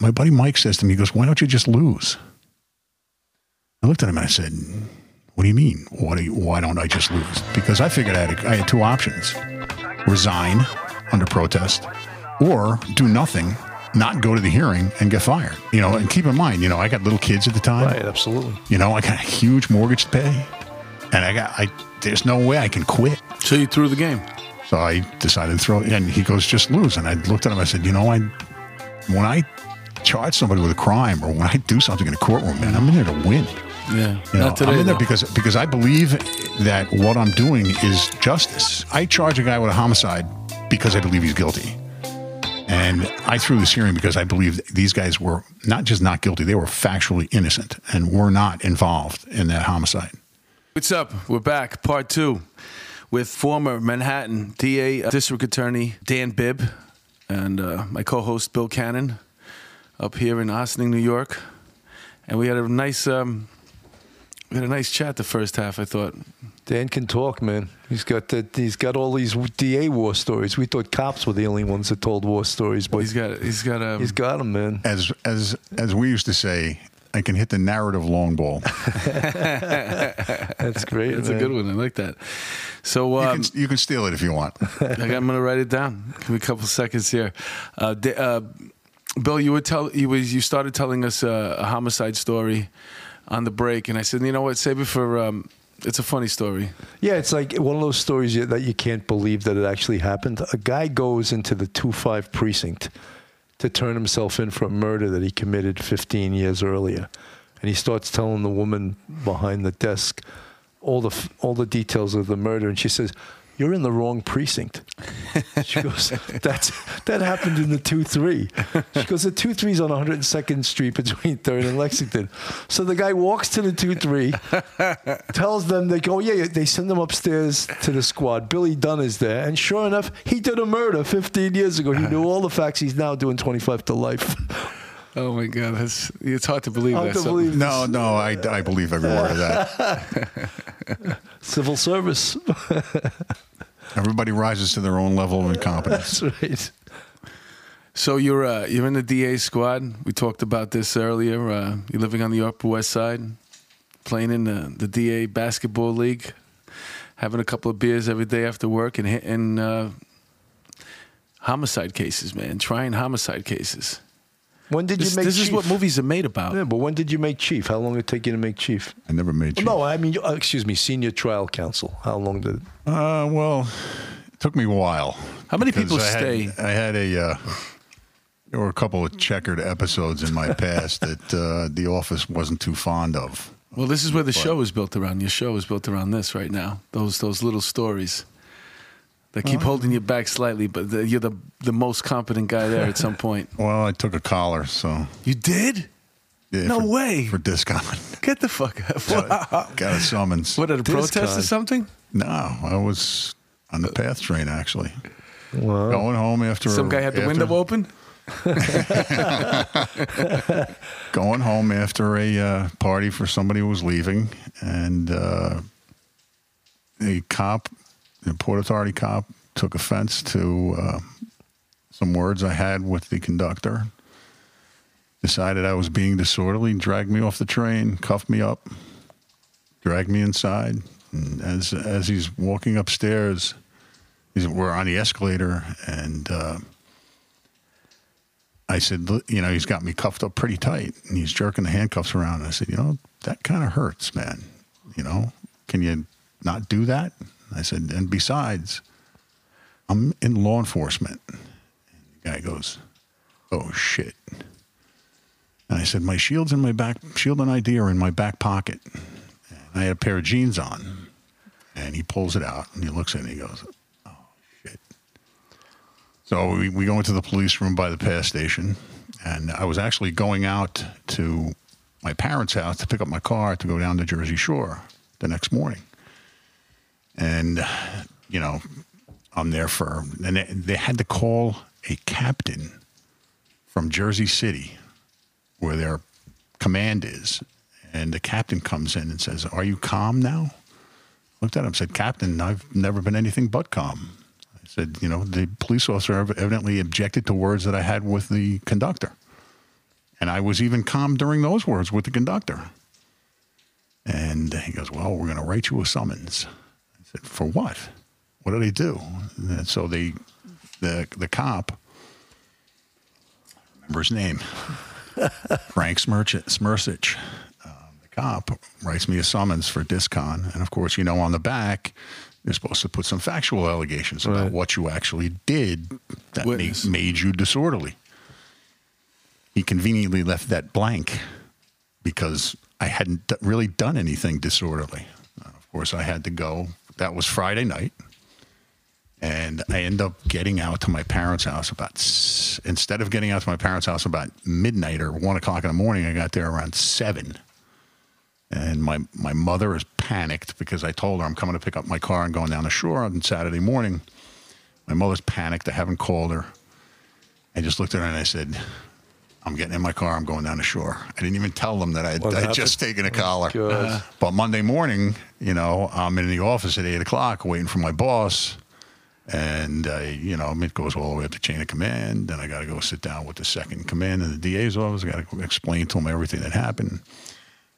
my buddy Mike says to me, he goes, why don't you just lose? I looked at him and I said, what do you mean? Why, do you, why don't I just lose? Because I figured I had, a, I had two options resign under protest or do nothing, not go to the hearing and get fired. You know, and keep in mind, you know, I got little kids at the time. Right, absolutely. You know, I got a huge mortgage to pay. And I got, I, there's no way I can quit. So you threw the game. So I decided to throw it. And he goes, just lose. And I looked at him. I said, you know, I, when I charge somebody with a crime or when I do something in a courtroom, man, I'm in there to win. Yeah. You know, Not today. I'm in there though. because because I believe that what I'm doing is justice. I charge a guy with a homicide because I believe he's guilty. And I threw this hearing because I believe these guys were not just not guilty, they were factually innocent and were not involved in that homicide. What's up? We're back, part two, with former Manhattan DA District Attorney Dan Bibb and uh, my co-host Bill Cannon up here in Ossining, New York, and we had a nice, um, we had a nice chat the first half. I thought. Dan can talk, man. He's got the, he's got all these DA war stories. We thought cops were the only ones that told war stories, but He's got, he's got um, he's got them, man. As as as we used to say, I can hit the narrative long ball. That's great. That's a good one. I like that. So You um, can, you can steal it if you want. I got, I'm going to write it down. Give me a couple seconds here. Uh, da- uh, Bill, you would tell you was you started telling us uh, a homicide story on the break, and I said, you know what, save it for. Um, it's a funny story. Yeah, it's like one of those stories that you can't believe that it actually happened. A guy goes into the 2 5 precinct to turn himself in for a murder that he committed 15 years earlier. And he starts telling the woman behind the desk all the, all the details of the murder. And she says, You're in the wrong precinct. She goes, That's, That happened in the 2 3. She goes, The 2 3 is on 102nd Street between 3rd and Lexington. So the guy walks to the 2 3 tells them they go, oh, yeah, yeah, they send them upstairs to the squad. Billy Dunn is there, and sure enough, he did a murder 15 years ago. He knew all the facts. He's now doing 25 to life. Oh my God, that's it's hard to believe Hard that. to So- believe. No, no, I, I believe every word of that. Civil service. Everybody rises to their own level of incompetence. That's right. So you're uh, you're in the DA squad. We talked about this earlier. Uh, you're living on the Upper West Side, playing in the, the DA basketball league, having a couple of beers every day after work, and hitting uh, homicide cases, man. Trying homicide cases. When did This, you make this chief? is what movies are made about. Yeah, but when did you make chief? How long did it take you to make chief? I never made chief. No, I mean, uh, excuse me, senior trial counsel. How long did it? Uh, well, it took me a while. How many people I had- stay? I had a. Uh, there were a couple of checkered episodes in my past that uh, the office wasn't too fond of. Well, this is where the But- show is built around. Your show is built around this right now. Those those little stories that keep Uh-huh. holding you back slightly, but the, you're the the most competent guy there at some point. Well, I took a collar, so You did? yeah, No for- way. for discount. Get the fuck out! Wow. Got a summons. What at a protest or something? No, I was on the PATH train actually. Wow. Going home after Some guy had the after- window open. going home after a uh, party for somebody who was leaving, and uh, a cop, the Port Authority cop, took offense to uh, some words I had with the conductor. Decided I was being disorderly, dragged me off the train, cuffed me up, dragged me inside. And as as he's walking upstairs, he's, we're on the escalator, and. Uh, I said, you know, he's got me cuffed up pretty tight and he's jerking the handcuffs around. I said, you know, that kind of hurts, man. You know, can you not do that? I said, and besides, I'm in law enforcement. And the guy goes, oh, shit. And I said, my shield's in my back, shield and ID are in my back pocket. And I had a pair of jeans on. And he pulls it out and he looks at it and he goes, oh, shit. So we, we go into the police room by the PATH station, and I was actually going out to my parents' house to pick up my car to go down to Jersey Shore the next morning. And, you know, I'm there for, and they, they had to call a captain from Jersey City, where their command is. And the captain comes in and says, Are you calm now? Looked at him, said, Captain, I've never been anything but calm. I said, you know, the police officer evidently objected to words that I had with the conductor. And I was even calm during those words with the conductor. And he goes, Well, we're going to write you a summons. Said, For what? What did I do? And so they, the, the cop, I remember his name, Frank Smircich, um, the cop, writes me a summons for discon. And of course, you know, on the back, you're supposed to put some factual allegations about what you actually did that made, Witness. made you disorderly. He conveniently left that blank because I hadn't d- really done anything disorderly. Uh, of course, I had to go. That was Friday night. And I end up getting out to my parents' house about, instead of getting out to my parents' house about midnight or one o'clock in the morning, I got there around seven. And my, my mother is panicked because I told her I'm coming to pick up my car and going down the shore on Saturday morning. My mother's panicked. I haven't called her. I just looked at her and I said, I'm getting in my car. I'm going down the shore. I didn't even tell them that I had, I had just taken a collar. God. Uh-huh. But Monday morning, you know, I'm in the office at eight o'clock waiting for my boss. And, I, you know, it goes all the way up the chain of command. Then I got to go sit down with the second command in the DA's office. I got to explain to him everything that happened.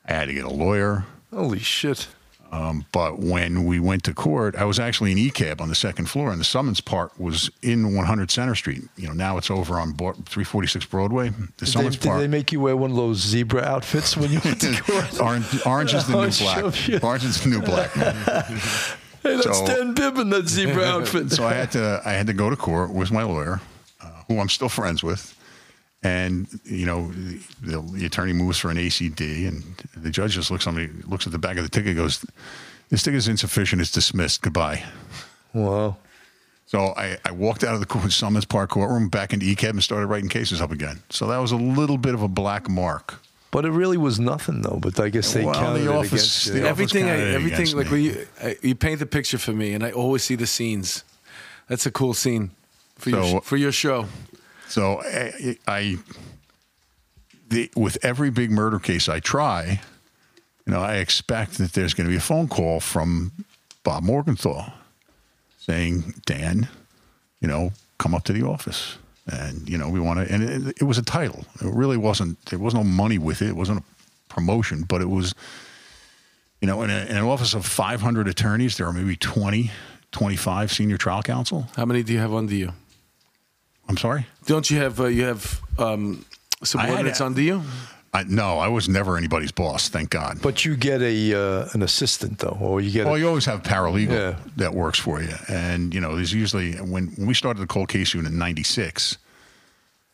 I had to get a lawyer. Holy shit. Um, but when we went to court, I was actually in ECAB on the second floor, and the summons part was in 100 Center Street. You know, now it's over on 346 Broadway. The Did they, summons did they make you wear one of those zebra outfits when you went to court? orange, orange is the new black. Orange is the new black. Hey, that's So- Dan Bibb in that zebra outfit. so I had to I had to go to court with my lawyer, uh, who I'm still friends with, and you know the, the attorney moves for an ACD, and the judge just looks on me, looks at the back of the ticket, goes, "This ticket is insufficient. It's dismissed. Goodbye." wow. So I, I walked out of the court, Summons Part courtroom back into ECAB and started writing cases up again. So that was a little bit of a black mark. But it really was nothing, though. But I guess they Well, counted the it office- against you. the everything, I, everything against like me. when you I, you paint the picture for me, and I always see the scenes. That's a cool scene for So- your for your show. So I, I the, with every big murder case I try, you know, I expect that there's going to be a phone call from Bob Morgenthau saying, Dan, you know, come up to the office. And, you know, we want to, and it, it was a title. It really wasn't, there was no money with it. It wasn't a promotion, but it was, you know, in, a, in an office of 500 attorneys, there are maybe 20, 25 senior trial counsel. How many do you have under you? I'm sorry? Don't you have uh, you have um, subordinates under you? I, no, I was never anybody's boss, thank God. But you get a uh, an assistant though, or you get. Well, a, you always have paralegal Yeah. that works for you, and you know, there's usually when, when we started the cold case unit in '96,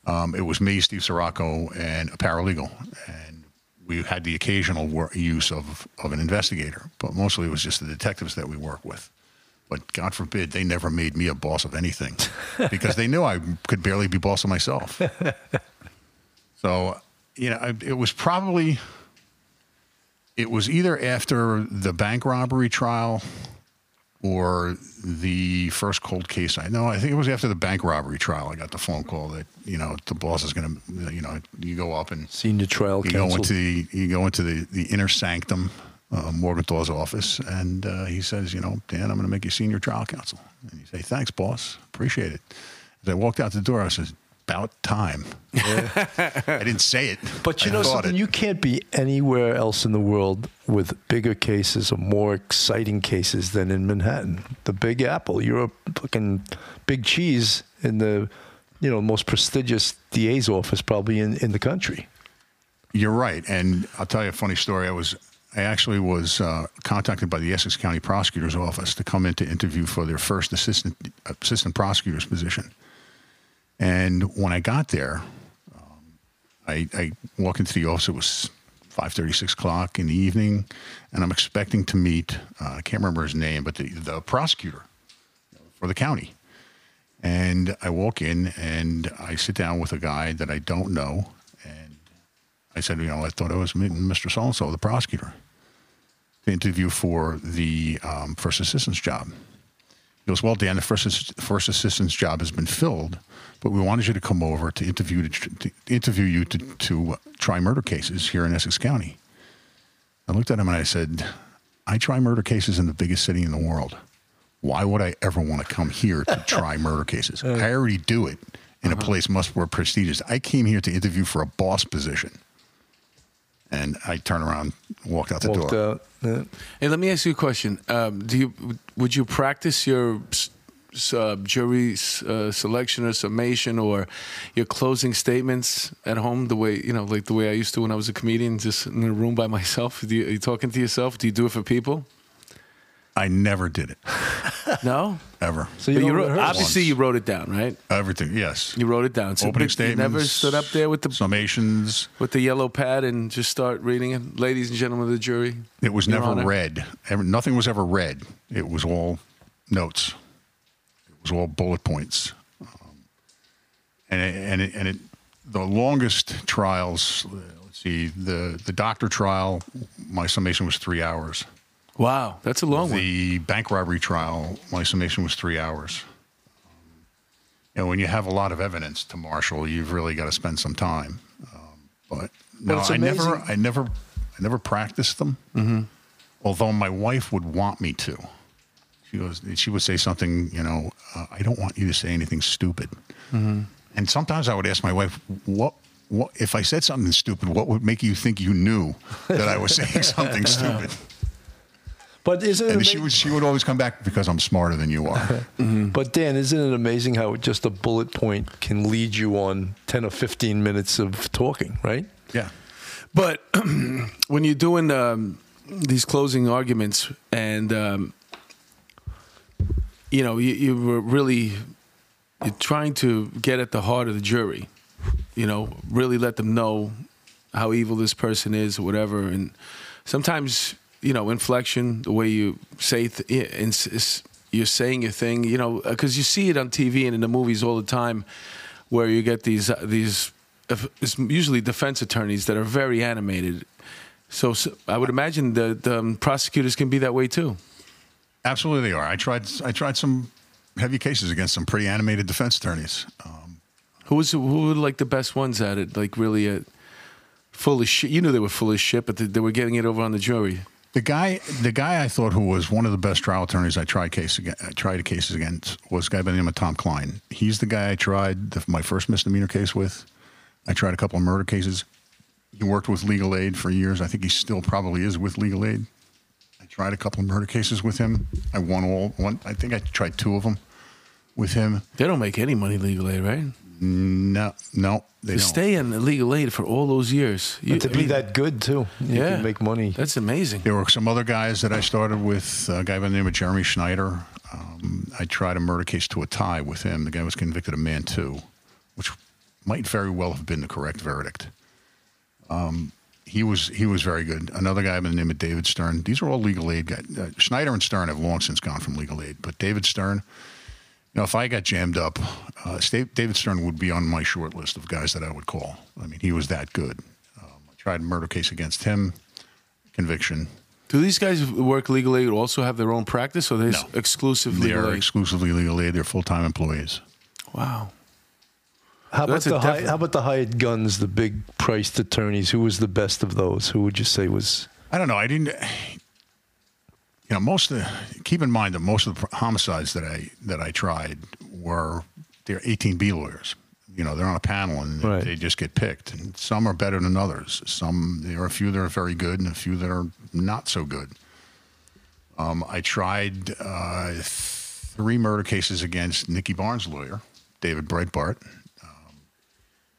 um, it was me, Steve Saracco, and a paralegal, and we had the occasional wor- use of of an investigator, but mostly it was just the detectives that we work with. But God forbid, they never made me a boss of anything because they knew I could barely be boss of myself. so, you know, it was probably it was either after the bank robbery trial or the first cold case. I know. I think it was after the bank robbery trial. I got the phone call that you know the boss is going to you know you go up and senior trial you go into the you go into the the inner sanctum. Uh, Morgenthau's office, and uh, he says, "You know, Dan, I'm going to make you senior trial counsel." And you say, "Thanks, boss. Appreciate it." As I walked out the door, I said, "About time." I didn't say it, But you I know something, it. you can't be anywhere else in the world with bigger cases or more exciting cases than in Manhattan. The Big Apple. You're a fucking big cheese in the, you know, most prestigious DA's office probably in, in the country. You're right, and I'll tell you a funny story. I was, I actually was uh, contacted by the Essex County Prosecutor's Office to come in to interview for their first assistant assistant prosecutor's position. And when I got there, um, I, I walk into the office. It was five thirty, six o'clock in the evening, and I'm expecting to meet. Uh, I can't remember his name, but the the prosecutor for the county. And I walk in and I sit down with a guy that I don't know, I said, you know, I thought I was meeting Mr. So and So, the prosecutor, to interview for the um, first assistant's job. He goes, well, Dan, the first first assistant's job has been filled, but we wanted you to come over to interview to, to interview you to, to uh, try murder cases here in Essex County. I looked at him and I said, I try murder cases in the biggest city in the world. Why would I ever want to come here to try murder cases? I already do it in a place much more prestigious. I came here to interview for a boss position, and I turned around, walked out the Walked door. out. Yeah. Hey, let me ask you a question. Um, do you would you practice your uh, jury uh, selection or summation or your closing statements at home the way you know, like the way I used to when I was a comedian, just in a room by myself? Do you, are you talking to yourself? Do you do it for people? I never did it No. ever. So you, you wrote, what hurts? obviously you wrote it down, right? Everything, yes. You wrote it down. So Opening but statements. You never stood up there with the summations. with the yellow pad and just start reading it, ladies and gentlemen of the jury. It was never Honor. read. Ever, nothing was ever read. It was all notes. It was all bullet points. Um, and it, and it, and it, the longest trials. uh, Let's see. The the doctor trial. My summation was three hours. Wow, that's a long one. The bank robbery trial. My summation was three hours. And when you have a lot of evidence to marshal, you've really got to spend some time. Um, but no, I never, I never, I never practiced them. Mm-hmm. Although my wife would want me to. She goes, she would say something, you know, uh, I don't want you to say anything stupid. Mm-hmm. And sometimes I would ask my wife, what, what, if I said something stupid, what would make you think you knew that I was saying something stupid? But isn't it And she would, she would always come back because I'm smarter than you are. But Dan, isn't it amazing how just a bullet point can lead you on 10 or 15 minutes of talking, right? yeah. But when you're doing um, these closing arguments, and um, you know, you, you were really you're trying to get at the heart of the jury. You know, really let them know how evil this person is, or whatever. And sometimes, you know, inflection, the way you say, th- yeah, and s- s- you're saying your thing, you know, because you see it on TV and in the movies all the time, where you get these uh, these. if- It's usually defense attorneys that are very animated. So, I would imagine that um, prosecutors can be that way too. Absolutely, they are. I tried. I tried some heavy cases against some pretty animated defense attorneys. Um, Who was who were like the best ones at it? Like really at full of shit. You knew they were full of shit, but they, they were getting it over on the jury. The guy, the guy I thought who was one of the best trial attorneys I tried case against, tried cases against was a guy by the name of Tom Klein. He's the guy I tried the, my first misdemeanor case with. I tried a couple of murder cases. He worked with legal aid for years. I think he still probably is with legal aid. I tried a couple of murder cases with him. I won all one. I think I tried two of them with him. They don't make any money legal aid, right? No, no, they To don't. stay in legal aid for all those years, you, And to I be mean, that good, too. You yeah, can make money. That's amazing. There were some other guys that I started with. A guy by the name of Jeremy Schneider. Um, I tried a murder case to a tie with him. The guy was convicted of man two, which might very well have been the correct verdict. Um, he was he was very good. Another guy by the name of David Stern. These are all legal aid guys. Uh, Schneider and Stern have long since gone from legal aid, but David Stern. You know, if I got jammed up, uh, David Stern would be on my short list of guys that I would call. I mean, he was that good. Um, I tried a murder case against him, conviction. Do these guys who work legal aid also have their own practice, or they're No. exclusive They are aid? exclusively legal aid. They're full time employees. wow. How about, the hi- definite- how about the hired guns, the big priced attorneys? Who was the best of those? Who would you say was. I don't know. I didn't. You know, most of the, keep in mind that most of the homicides that I that I tried were they're 18B lawyers. You know, they're on a panel and Right. they just get picked. And some are better than others. Some there are a few that are very good and a few that are not so good. Um, I tried uh, three murder cases against Nicky Barnes' lawyer, David Breitbart. Um,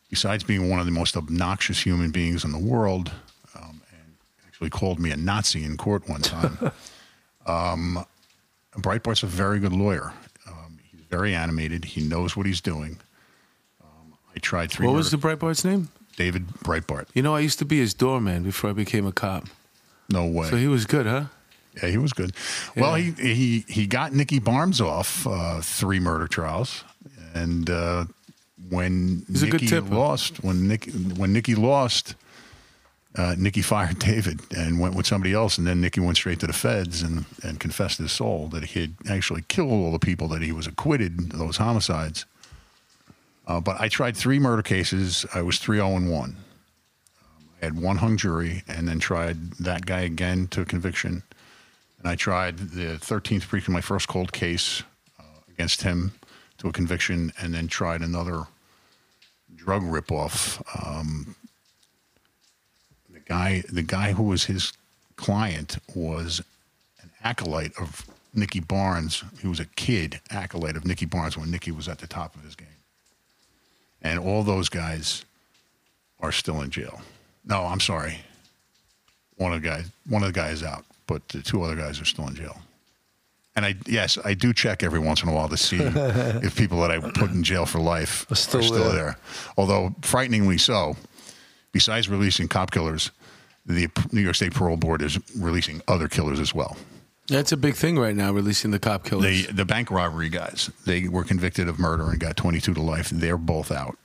besides being one of the most obnoxious human beings in the world, um, and actually called me a Nazi in court one time. um, Breitbart's a very good lawyer. Um, he's very animated. He knows what he's doing. Um, I tried three. What was the murder- Breitbart's name? David Breitbart? You know, I used to be his doorman before I became a cop. No way. So he was good, huh? Yeah, he was good. Well, he he he got Nicky Barnes off uh, three murder trials, and uh, when He's a good Nicky lost, when Nicky when Nicky lost, uh, Nicky fired David and went with somebody else, and then Nicky went straight to the feds and and confessed his soul that he had actually killed all the people that he was acquitted those homicides. Uh, but I tried three murder cases. I was three zero and one. I had one hung jury, and then tried that guy again to a conviction. And I tried the 13th precinct, my first cold case uh, against him to a conviction, and then tried another drug ripoff. Um, the guy, the guy who was his client, was an acolyte of Nicky Barnes. He was a kid acolyte of Nicky Barnes when Nicky was at the top of his game, and all those guys are still in jail. No, I'm sorry. One of the guys, one of the guys out, but the two other guys are still in jail. And I, yes, I do check every once in a while to see if people that I put in jail for life Are still are still there. there. Although frighteningly so, besides releasing cop killers, the New York State Parole Board is releasing other killers as well. That's a big thing right now, releasing the cop killers. The the bank robbery guys, they were convicted of murder and got 22 to life. They're both out.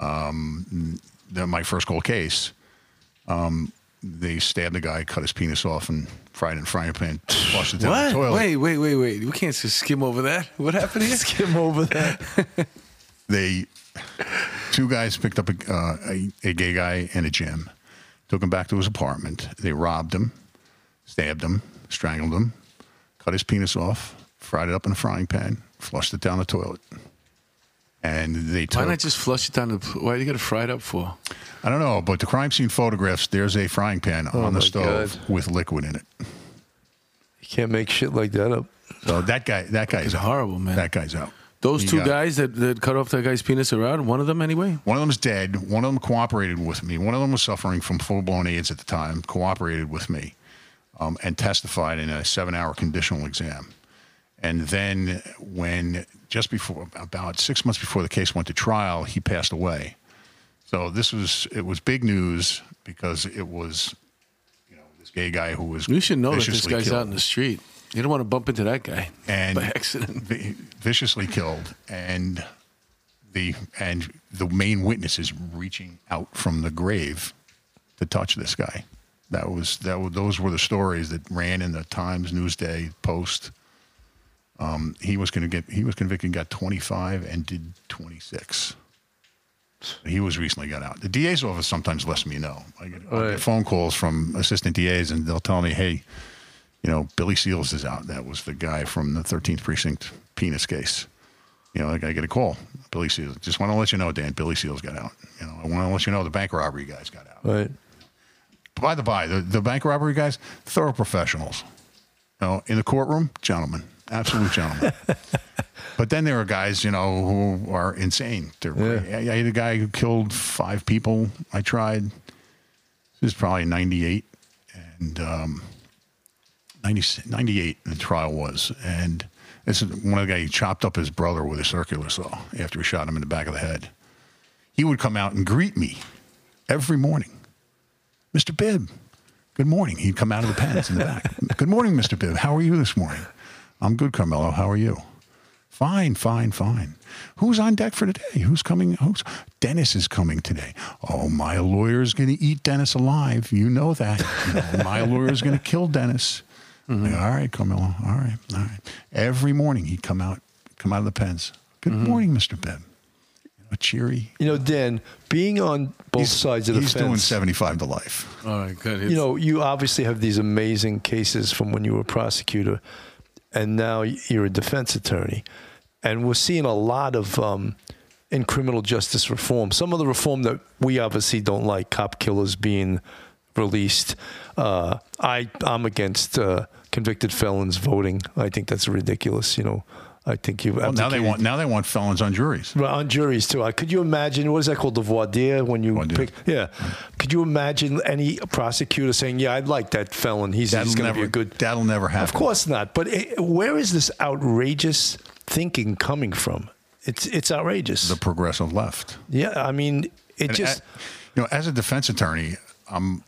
Um, the, my first cold case, um, they stabbed a guy, cut his penis off, and fried it in a frying pan, flushed it down what? the toilet. Wait, wait, wait, wait. We can't just skim over that. What happened here? Skim over that. they two guys picked up a, uh, a, a gay guy in a gym, took him back to his apartment. They robbed him, stabbed him, strangled him, cut his penis off, fried it up in a frying pan, flushed it down the toilet. And they Why not just flush it down the? Why do you got to fry it up for? I don't know, but the crime scene photographs. There's a frying pan on Oh my the stove God. with liquid in it. You can't make shit like that up. So that guy, that guy's It's out. horrible, man. That guy's out. Those He two guys that, that cut off that guy's penis around, one of them anyway. One of them's dead. One of them cooperated with me. One of them was suffering from full blown AIDS at the time, cooperated with me, um, and testified in a seven hour conditional exam. And then, when just before, about six months before the case went to trial, he passed away. So this was it was big news because it was, you know, this gay guy who was You should know that this guy's killed out in the street. You don't want to bump into that guy and by accident. vi- viciously killed, and the and the main witness is reaching out from the grave to touch this guy. That was that. Was, those were the stories that ran in the Times, Newsday, Post. Um, he was going to get. He was convicted, got 25, and did 26. He was recently got out. The DA's office sometimes lets me know. I get, I'll get phone calls from assistant DAs, and they'll tell me, "Hey, you know, Billy Seals is out. That was the guy from the 13th precinct penis case. You know, like I get a call. Billy Seals. Just want to let you know, Dan. Billy Seals got out. You know, I want to let you know the bank robbery guys got out. Right. By the by, the, the bank robbery guys, thorough professionals. You know, in the courtroom, gentlemen, absolute gentlemen. but then there are guys, you know, who are insane. They're, Yeah. I, I had a guy who killed five people. I tried. This is probably 98. And um, 90, 98 the trial was. And this is one of the guys, he chopped up his brother with a circular saw after he shot him in the back of the head. He would come out and greet me every morning. Mr. Bibb, good morning. He'd come out of the pens in the back. good morning, Mr. Bibb. How are you this morning? I'm good, Carmelo. How are you? Fine, fine, fine. Who's on deck for today? Who's coming? Who's Dennis is coming today. Oh, my lawyer's going to eat Dennis alive. You know that. You know, my going to kill Dennis. Like, all right, Carmelo. All right, all right. Every morning he'd come out, come out of the pens. Good morning, Mr. Bibb. You know, cheery. You know, Dan, being on both sides of the he's fence. He's doing 75 to life. All right, good. you know, you obviously have these amazing cases from when you were a prosecutor, and now you're a defense attorney, and we're seeing a lot of um, in criminal justice reform. Some of the reform that we obviously don't like, cop killers being released. Uh, I I'm against uh, convicted felons voting. I think that's ridiculous. You know, I think you. Well, now they want now they want felons on juries. Well, on juries too. I, could you imagine what is that called, the voir dire? When you Voir pick, yeah. Could you imagine any prosecutor saying, "Yeah, I'd like that felon. He's, he's going to be a good." That'll never happen. Of course not. But it, where is this outrageous thinking coming from? It's it's outrageous. the progressive left. yeah, I mean, it And just. a- you know, as a defense attorney, um,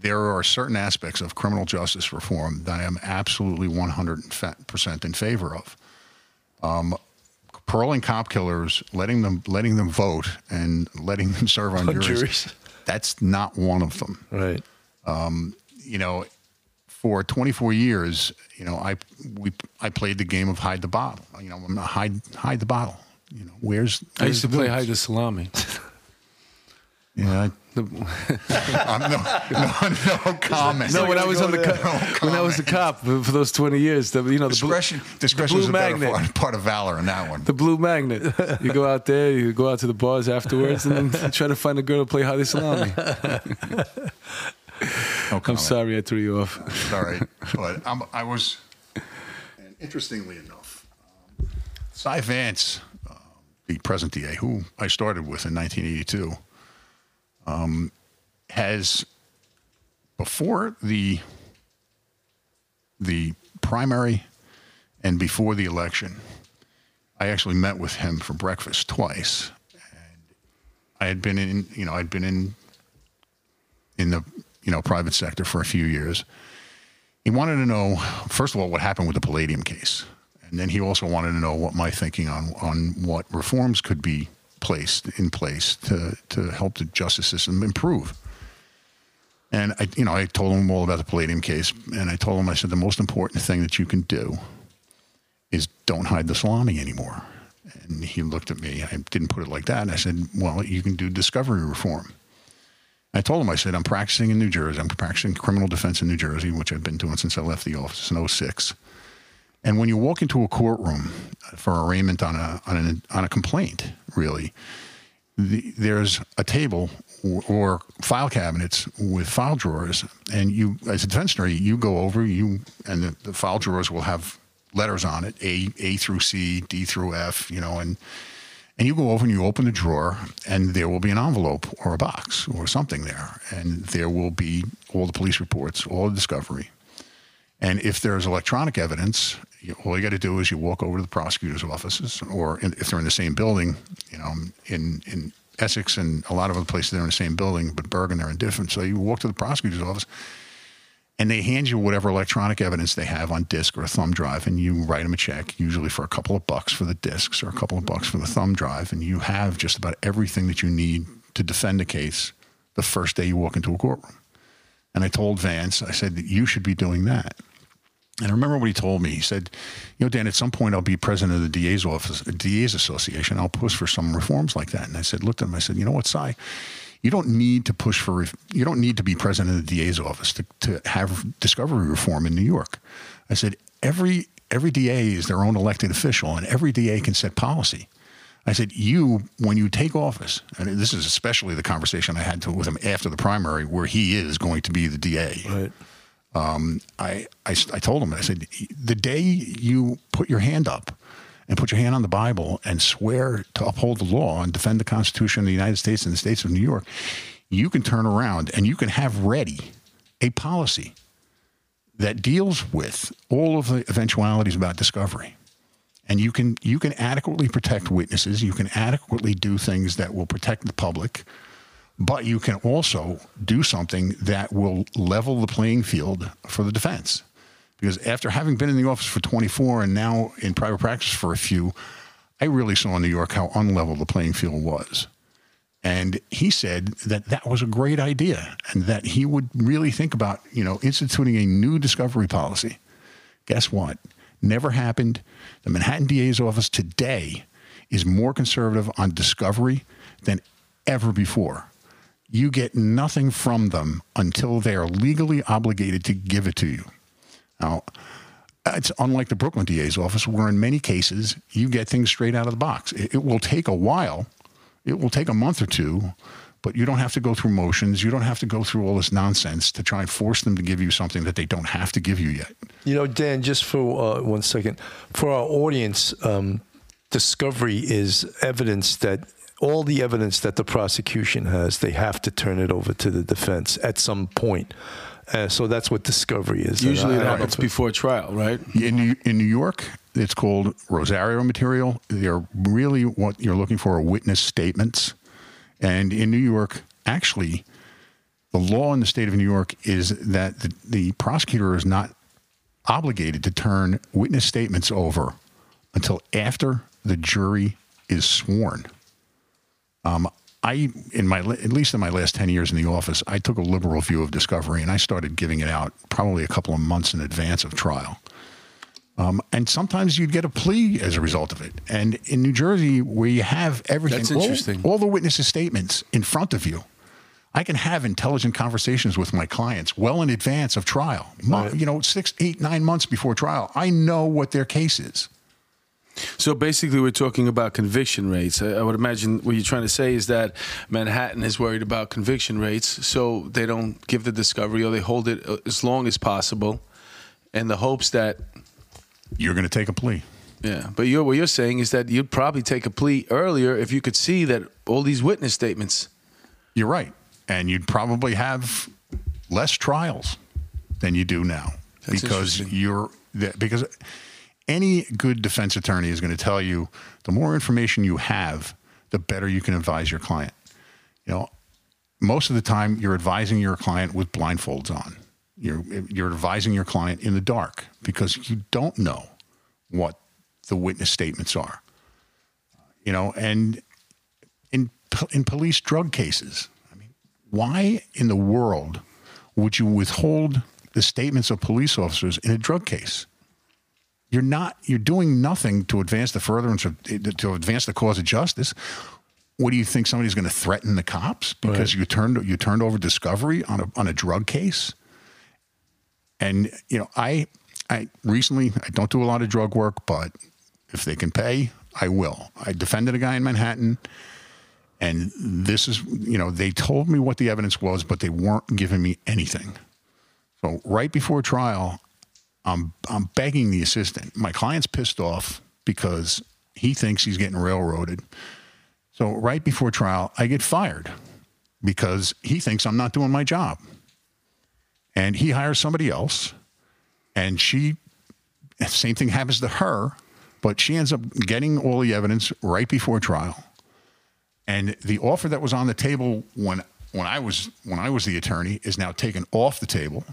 there are certain aspects of criminal justice reform that I am absolutely 100% in favor of. Um, paroling cop killers, letting them letting them vote, and letting them serve on, On juries, juries. That's not one of them. right. you know, for 24 years, you know, I we I played the game of hide the bottle. You know, I'm not hide hide the bottle. You know, where's, I used to play hide the salami. Yeah, I, The, Um, no, no, no comment. no, when I was on the there. co- when I was a cop for for those twenty years, the, you know, the blue, discretion, discretion blue is a magnet. part, part of valor in that one. the blue magnet. You go out there, you go out to the bars afterwards, and then try to find a girl to play Hadi Salami. No I'm sorry I threw you off. Sorry, but I'm, I was. And interestingly enough, um, Cy Vance, uh, the present DA, who I started with in 1982, um, has before the the primary and before the election, I actually met with him for breakfast twice. And I had been in, you know, I'd been in in the you know private sector for a few years. He wanted to know first of all what happened with the Palladium case, and then he also wanted to know what my thinking on on what reforms could be placed in place to to help the justice system improve. And I, you know, I told him all about the Palladium case, and I told him I said the most important thing that you can do is don't hide the salami anymore. And he looked at me. I didn't put it like that. And I said, well, you can do discovery reform. I told him, I said, I'm practicing in New Jersey. I'm practicing criminal defense in New Jersey, which I've been doing since I left the office in 06. And when you walk into a courtroom for arraignment on a, on, an, on a complaint, really, the, there's a table or, or file cabinets with file drawers. And you, as a defense attorney, you go over, you and the, the file drawers will have letters on it, A, A through C, D through F, you know, and and you go over and you open the drawer, and there will be an envelope or a box or something there. And there will be all the police reports, all the discovery. And if there's electronic evidence, you, all you got to do is you walk over to the prosecutor's offices, or in, if they're in the same building, you know, in, in Essex and a lot of other places, they're in the same building, but Bergen, they're in different. So you walk to the prosecutor's office, and they hand you whatever electronic evidence they have on disk or a thumb drive, and you write them a check, usually for a couple of bucks for the disks or a couple of bucks for the thumb drive, and you have just about everything that you need to defend a case the first day you walk into a courtroom. And I told Vance, I said that you should be doing that. And I remember what he told me. He said, "You know, Dan, at some point I'll be president of the DA's office, DA's association. I'll push for some reforms like that." And I said, looked at him. I said, "You know what, Cy? You don't need to push for. You don't need to be president of the DA's office to, to have discovery reform in New York." I said, "Every every DA is their own elected official, and every DA can set policy." I said, "You, when you take office, and this is especially the conversation I had to, with him after the primary, where he is going to be the DA." Right. Um, I, I, I told him, I said, the day you put your hand up and put your hand on the Bible and swear to uphold the law and defend the Constitution of the United States and the states of New York, you can turn around and you can have ready a policy that deals with all of the eventualities about discovery. And you can you can adequately protect witnesses. You can adequately do things that will protect the public but you can also do something that will level the playing field for the defense. Because after having been in the office for 24 and now in private practice for a few, I really saw in New York how unlevel the playing field was. And he said that that was a great idea and that he would really think about, you know, instituting a new discovery policy. Guess what? Never happened. The Manhattan DA's office today is more conservative on discovery than ever before. You get nothing from them until they are legally obligated to give it to you. Now, it's unlike the Brooklyn DA's office, where in many cases you get things straight out of the box. It, it will take a while, it will take a month or two, but you don't have to go through motions. You don't have to go through all this nonsense to try and force them to give you something that they don't have to give you yet. You know, Dan, just for uh, one second, for our audience, um, discovery is evidence that all the evidence that the prosecution has, they have to turn it over to the defense at some point. Uh, so that's what discovery is. And Usually it happens before trial, right? In New, in New York, it's called Rosario material. They're really what you're looking for are witness statements. And in New York, actually, the law in the state of New York is that the, the prosecutor is not obligated to turn witness statements over until after the jury is sworn. Um, I, in my at least in my last ten years in the office, I took a liberal view of discovery, and I started giving it out probably a couple of months in advance of trial. Um, and sometimes you'd get a plea as a result of it. And in New Jersey, where you have everything, That's all- interesting. all, the witnesses' statements in front of you, I can have intelligent conversations with my clients well in advance of trial. Right. You know, six, eight, nine months before trial. I know what their case is. So basically, we're talking about conviction rates. I, I would imagine what you're trying to say is that Manhattan is worried about conviction rates, so they don't give the discovery or they hold it uh, as long as possible, in the hopes that, You're going to take a plea. yeah. But you're, what you're saying is that you'd probably take a plea earlier if you could see that all these witness statements. You're right. And you'd probably have less trials than you do now That's because you're because any good defense attorney is going to tell you the more information you have, the better you can advise your client. You know, most of the time you're advising your client with blindfolds on. You're you're advising your client in the dark because you don't know what the witness statements are. You know, and in in police drug cases, I mean, why in the world would you withhold the statements of police officers in a drug case? You're not. You're doing nothing to advance the furtherance of to advance the cause of justice. What do you think? Somebody's going to threaten the cops because you turned you turned over discovery on a on a drug case? And you know, I I recently I don't do a lot of drug work, but if they can pay, I will. I defended a guy in Manhattan, and this is you know they told me what the evidence was, but they weren't giving me anything. So right before trial, I'm I'm begging the assistant. My client's pissed off because he thinks he's getting railroaded. So right before trial, I get fired because he thinks I'm not doing my job. And he hires somebody else, and she same thing happens to her, but she ends up getting all the evidence right before trial. And the offer that was on the table when when I was when I was the attorney is now taken off the table.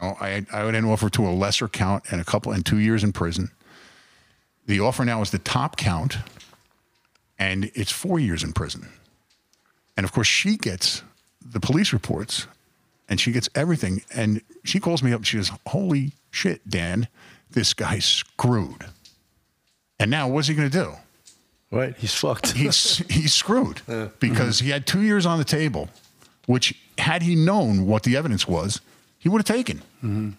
You know, I I would offer to a lesser count and a couple and two years in prison. The offer now is the top count, and it's four years in prison. And of course, she gets the police reports, and she gets everything. And she calls me up. And she says, "Holy shit, Dan, this guy's screwed." And now, what's he going to do? Right? He's fucked. he's he's screwed because he had two years on the table, which had he known what the evidence was, he would have taken. Mm-hmm.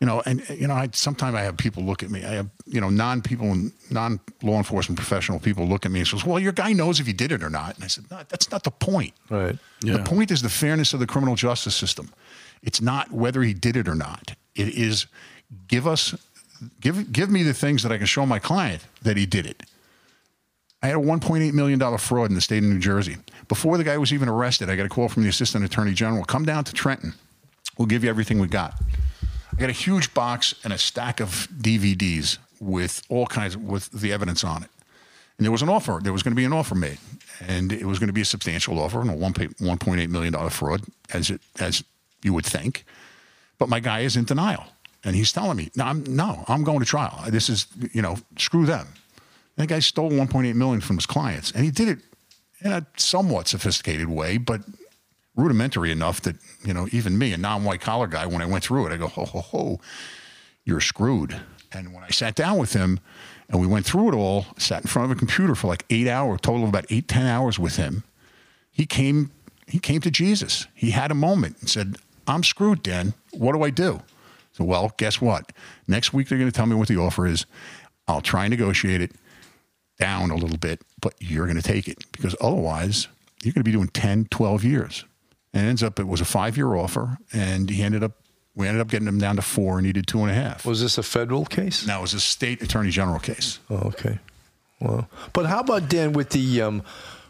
You know, and you know, I sometimes I have people look at me. I have you know non people, non law enforcement professional people look at me and says, "Well, your guy knows if he did it or not." And I said, "No, that's not the point. right. Yeah. The point is the fairness of the criminal justice system. It's not whether he did it or not. It is give us give give me the things that I can show my client that he did it. I had a $1.8 million fraud in the state of New Jersey. Before the guy was even arrested, I got a call from the assistant attorney general come down to Trenton. We'll give you everything we got. I got a huge box and a stack of DVDs with all kinds of, with the evidence on it. And there was an offer. There was going to be an offer made, and it was going to be a substantial offer and a one one point eight million dollar fraud, as it as you would think. But my guy is in denial, and he's telling me, "No, I'm no, I'm going to trial. This is you know, screw them." And That guy stole 1.8 million from his clients, and he did it in a somewhat sophisticated way, but rudimentary enough that you know even me, a non-white collar guy, when I went through it, I go, "Ho ho ho, you're screwed." And when I sat down with him, and we went through it all, sat in front of a computer for like eight hours, total of about eight ten hours with him, he came he came to Jesus. He had a moment and said, "I'm screwed, Dan. What do I do?" So, well, guess what? Next week they're going to tell me what the offer is. I'll try and negotiate it down a little bit, but you're going to take it because otherwise you're going to be doing 10, 12 years. And it ends up, it was a five year offer, and he ended up, we ended up getting him down to four, and he did two and a half. Was this a federal case? No, it was a state attorney general case. Oh, okay. Well, but how about Dan with the um,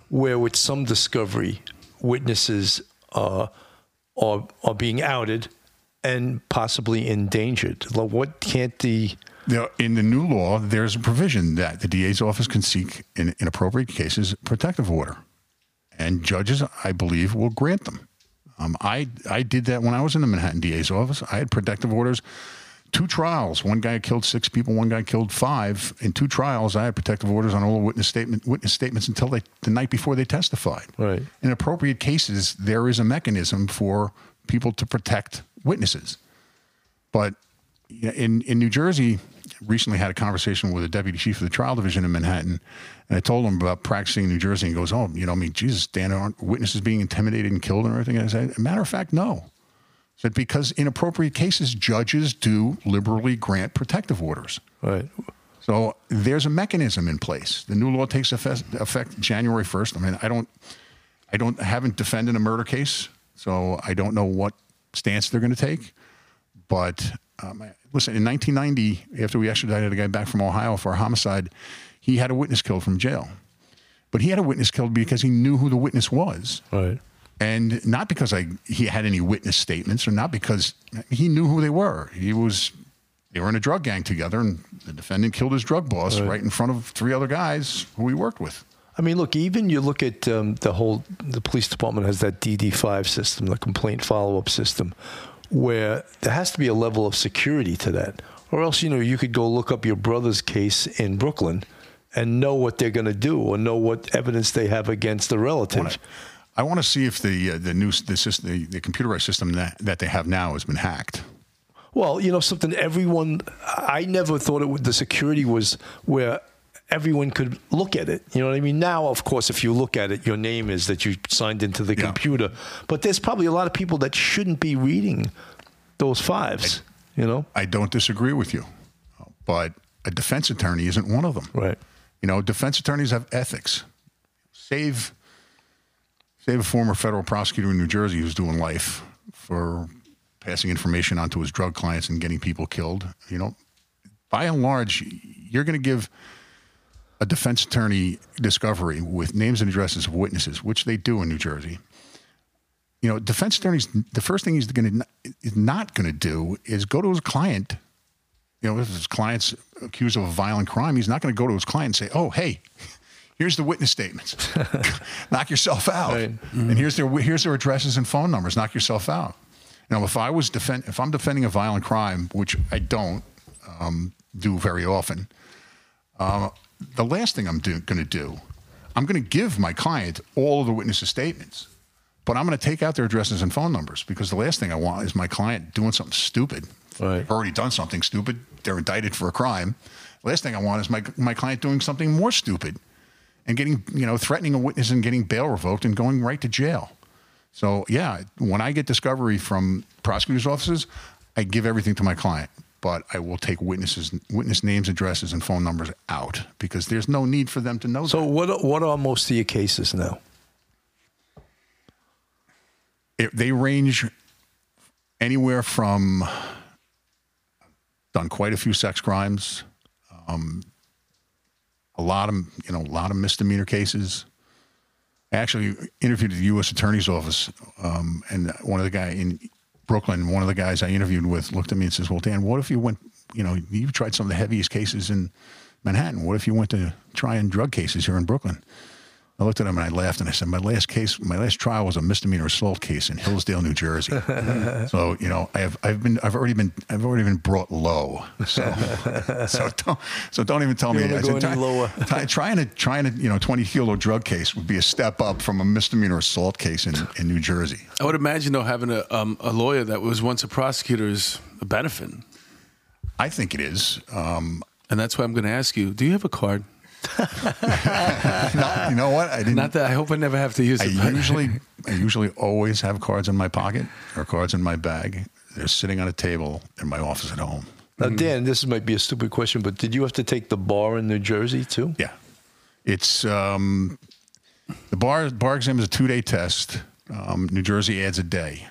where with some discovery witnesses uh, are are being outed and possibly endangered? Like, What can't the in the new law, there's a provision that the DA's office can seek, in, in appropriate cases, protective order. And judges, I believe, will grant them. Um, I, I did that when I was in the Manhattan DA's office. I had protective orders, two trials. One guy killed six people, one guy killed five. In two trials, I had protective orders on all the witness, statement, witness statements until they, the night before they testified. Right. In appropriate cases, there is a mechanism for people to protect witnesses. But in in New Jersey, recently had a conversation with a deputy chief of the trial division in Manhattan, and I told him about practicing in New Jersey. And he goes, "Oh, you know, I mean, Jesus, Dan, aren't witnesses being intimidated and killed and everything?" And I said, "Matter of fact, no." I said because in appropriate cases, judges do liberally grant protective orders. Right. So there's a mechanism in place. The new law takes effect, effect January 1st. I mean, I don't, I don't, haven't defended a murder case, so I don't know what stance they're going to take. But um, listen, in 1990, after we extradited a guy back from Ohio for a homicide, he had a witness killed from jail. But he had a witness killed because he knew who the witness was. Right. And not because I, he had any witness statements or not because he knew who they were. He was they were in a drug gang together, and the defendant killed his drug boss right, right in front of three other guys who he worked with. I mean, look, even you look at um, the whole, the police department has that DD5 system, the complaint follow up system, where there has to be a level of security to that. Or else, you know, you could go look up your brother's case in Brooklyn and know what they're going to do or know what evidence they have against the relative. I want to see if the uh, the new the, system, the, the computerized system that, that they have now has been hacked. Well, you know something. Everyone, I never thought it would. The security was where everyone could look at it. You know what I mean? Now, of course, if you look at it, your name is that you signed into the yeah. computer. But there's probably a lot of people that shouldn't be reading those fives. I, you know, I don't disagree with you, but a defense attorney isn't one of them. Right. You know, defense attorneys have ethics. Save, save a former federal prosecutor in New Jersey who's doing life for passing information onto his drug clients and getting people killed. You know, by and large, you're going to give a defense attorney discovery with names and addresses of witnesses, which they do in New Jersey. You know, defense attorneys, the first thing he's going to is not going to do is go to his client. You know, if his client's accused of a violent crime, he's not going to go to his client and say, "Oh, hey, here's the witness statements. Knock yourself out." Right. Mm-hmm. And here's their here's their addresses and phone numbers. Knock yourself out. Now, if I was defend, if I'm defending a violent crime, which I don't um, do very often, uh, the last thing I'm going to do, I'm going to give my client all of the witnesses' statements, but I'm going to take out their addresses and phone numbers because the last thing I want is my client doing something stupid. Right. They've already done something stupid. They're indicted for a crime. The last thing I want is my my client doing something more stupid and getting you know threatening a witness and getting bail revoked and going right to jail. So yeah, when I get discovery from prosecutors' offices, I give everything to my client, but I will take witnesses, witness names, addresses, and phone numbers out because there's no need for them to know. So that. what what are most of your cases now? It, they range anywhere from done quite a few sex crimes, um, a lot of you know a lot of misdemeanor cases. I actually interviewed at the U.S. Attorney's Office, um, and one of the guy in Brooklyn, one of the guys I interviewed with, looked at me and says, "Well, Dan, what if you went? You know, you've tried some of the heaviest cases in Manhattan. What if you went to try and drug cases here in Brooklyn?" I looked at him and I laughed and I said, "My last case, my last trial was a misdemeanor assault case in Hillsdale, New Jersey. so you know, I have, I've been, I've already been, I've already been brought low. So, so don't, so don't even tell you me. I said, try, lower. trying to, trying to, you know, twenty kilo drug case would be a step up from a misdemeanor assault case in, in New Jersey. I would imagine though having a um, a lawyer that was once a prosecutor is a benefit. I think it is. Um, and that's why I'm going to ask you: Do you have a card? no, you know what? I didn't. Not that I hope I never have to use I it. usually, I usually always have cards in my pocket or cards in my bag. They're sitting on a table in my office at home. Now, Dan, this might be a stupid question, but did you have to take the bar in New Jersey too? Yeah, it's um, the bar bar exam is a two day test. Um, New Jersey adds a day.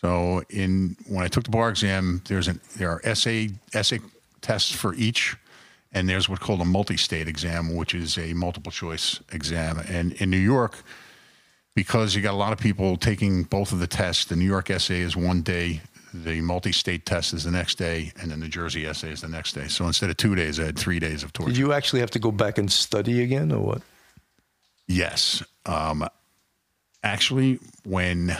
So in when I took the bar exam, there's an there are essay essay tests for each and there's what's called a multi-state exam, which is a multiple choice exam. And in New York, because you got a lot of people taking both of the tests, the New York essay is one day, the multi-state test is the next day, and then the New Jersey essay is the next day. So instead of two days, I had three days of torture. Did you actually have to go back and study again, or what? Yes. Um, actually, when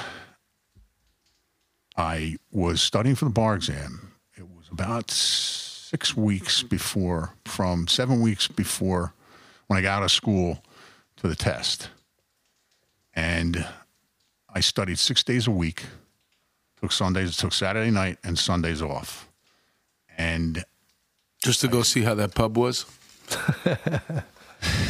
I was studying for the bar exam, it was about six weeks before, from seven weeks before when I got out of school to the test. And I studied six days a week, took Sundays, took Saturday night and Sundays off. And Just to go see how that pub was.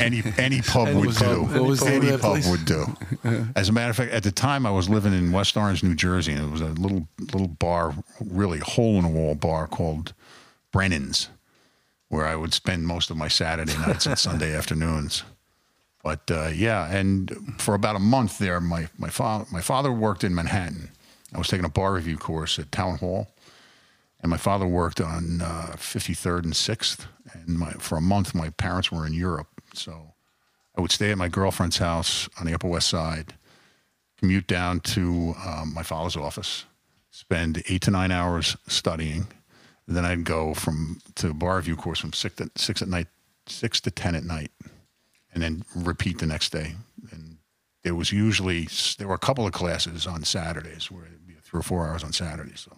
Any any pub Any would pub. do. The any pub would do. As a matter of fact, at the time I was living in West Orange, New Jersey, and it was a little little bar, really hole in the wall bar called Brennan's, where I would spend most of my Saturday nights and Sunday afternoons. But uh, yeah, and for about a month there, my my father my father worked in Manhattan. I was taking a bar review course at Town Hall, and my father worked on uh, 53rd and 6th. And my, for a month, my parents were in Europe, so I would stay at my girlfriend's house on the Upper West Side, commute down to um, my father's office, spend eight to nine hours studying. Then I'd go from to a bar review course from six to six at night, six to ten at night, and then repeat the next day. And there was usually there were a couple of classes on Saturdays where it'd be three or four hours on Saturdays. So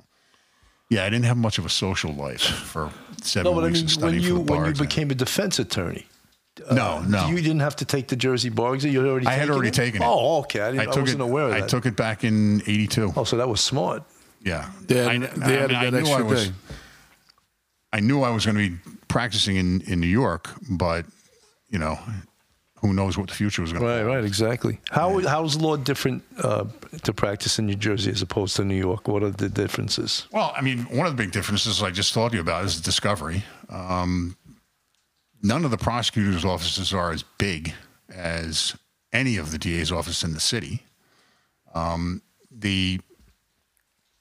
yeah, I didn't have much of a social life for seven No, but I mean, of when studying you for the bar when you exam. became a defense attorney, uh, no, no, you didn't have to take the Jersey bar exam. You had already. I had already it? taken it. Oh, okay. I, I didn't, I, took wasn't it. aware of that. I took it back in '82. Oh, so that was smart. Yeah, They I, added- I they added I that knew I extra was. day. I knew I was going to be practicing in, in New York, but you know, who knows what the future was going to Right, right, exactly. How how's law different uh, to practice in New Jersey as opposed to New York? What are the differences? Well, I mean, one of the big differences I just told you about is discovery. Um, none of the prosecutors' offices are as big as any of the DA's office in the city. Um, the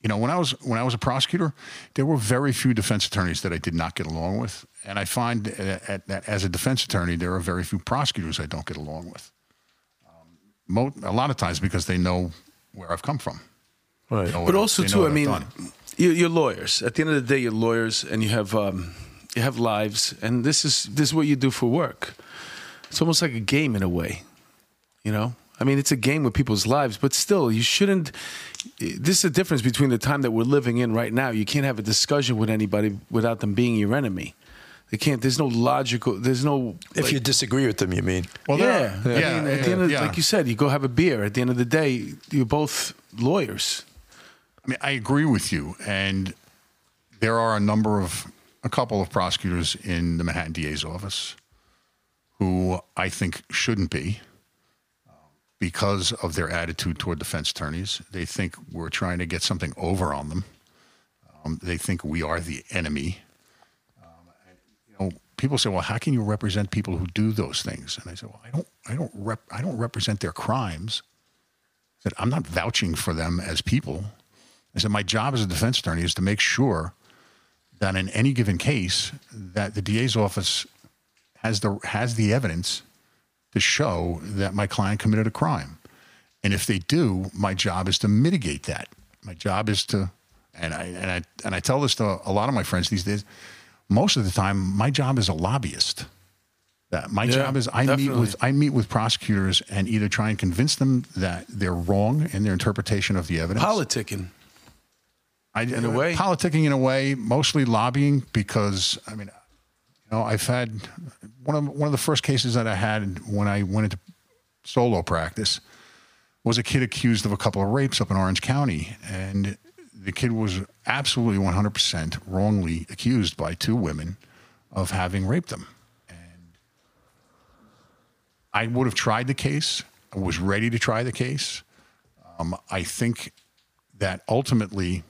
you know when I was when I was a prosecutor, there were very few defense attorneys that I did not get along with, and I find that, that as a defense attorney, there are very few prosecutors I don't get along with. Um, mo- a lot of times because they know where I've come from. Right. But what also too, I mean, done. you- you're lawyers. At the end of the day, you're lawyers, and you have um, you have lives, and this is this is what you do for work. It's almost like a game in a way, you know. I mean, it's a game with people's lives, but still, you shouldn't. This is the difference between the time that we're living in right now. You can't have a discussion with anybody without them being your enemy. They can't. There's no logical. There's no. If like- you disagree with them, you mean? Well, there yeah, are- I yeah, mean, at the yeah, end of, yeah. like you said, you go have a beer. At the end of the day, you're both lawyers. I mean, I agree with you, and there are a number of a couple of prosecutors in the Manhattan DA's office who I think shouldn't be because of their attitude toward defense attorneys. They think we're trying to get something over on them. Um, they think we are the enemy. Um, and, you know, people say, "Well, how can you represent people who do those things?" And I say, "Well, I don't, I don't, rep, I don't represent their crimes. That I'm not vouching for them as people." I said, my job as a defense attorney is to make sure that in any given case, that the DA's office has the has the evidence to show that my client committed a crime, and if they do, my job is to mitigate that. My job is to, and I and I and I tell this to a lot of my friends these days. Most of the time, my job is a lobbyist. That my Yeah, job is I meet with I meet with prosecutors and either try and convince them that they're wrong in their interpretation of the evidence. Politicking. I, in a way. politicking in a way, mostly lobbying because I mean, you know, I've had one of one of the first cases that I had when I went into solo practice was a kid accused of a couple of rapes up in Orange County, and the kid was absolutely 100% wrongly accused by two women of having raped them. And I would have tried the case. I was ready to try the case. Um, I think that ultimately,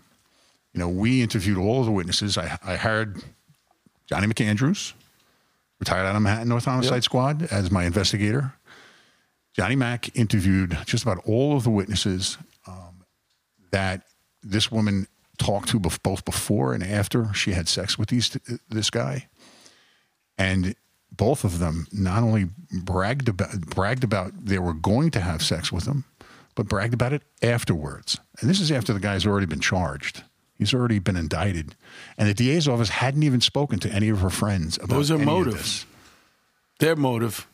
you know, we interviewed all of the witnesses. I, I hired Johnny McAndrews, retired out of Manhattan North Homicide Squad, as my investigator. Johnny Mack interviewed just about all of the witnesses um, that this woman talked to both before and after she had sex with these this guy, and both of them not only bragged about bragged about they were going to have sex with him, but bragged about it afterwards. And this is after the guy's already been charged. He's already been indicted, and the DA's office hadn't even spoken to any of her friends about What was their any of motive? this. Their motive.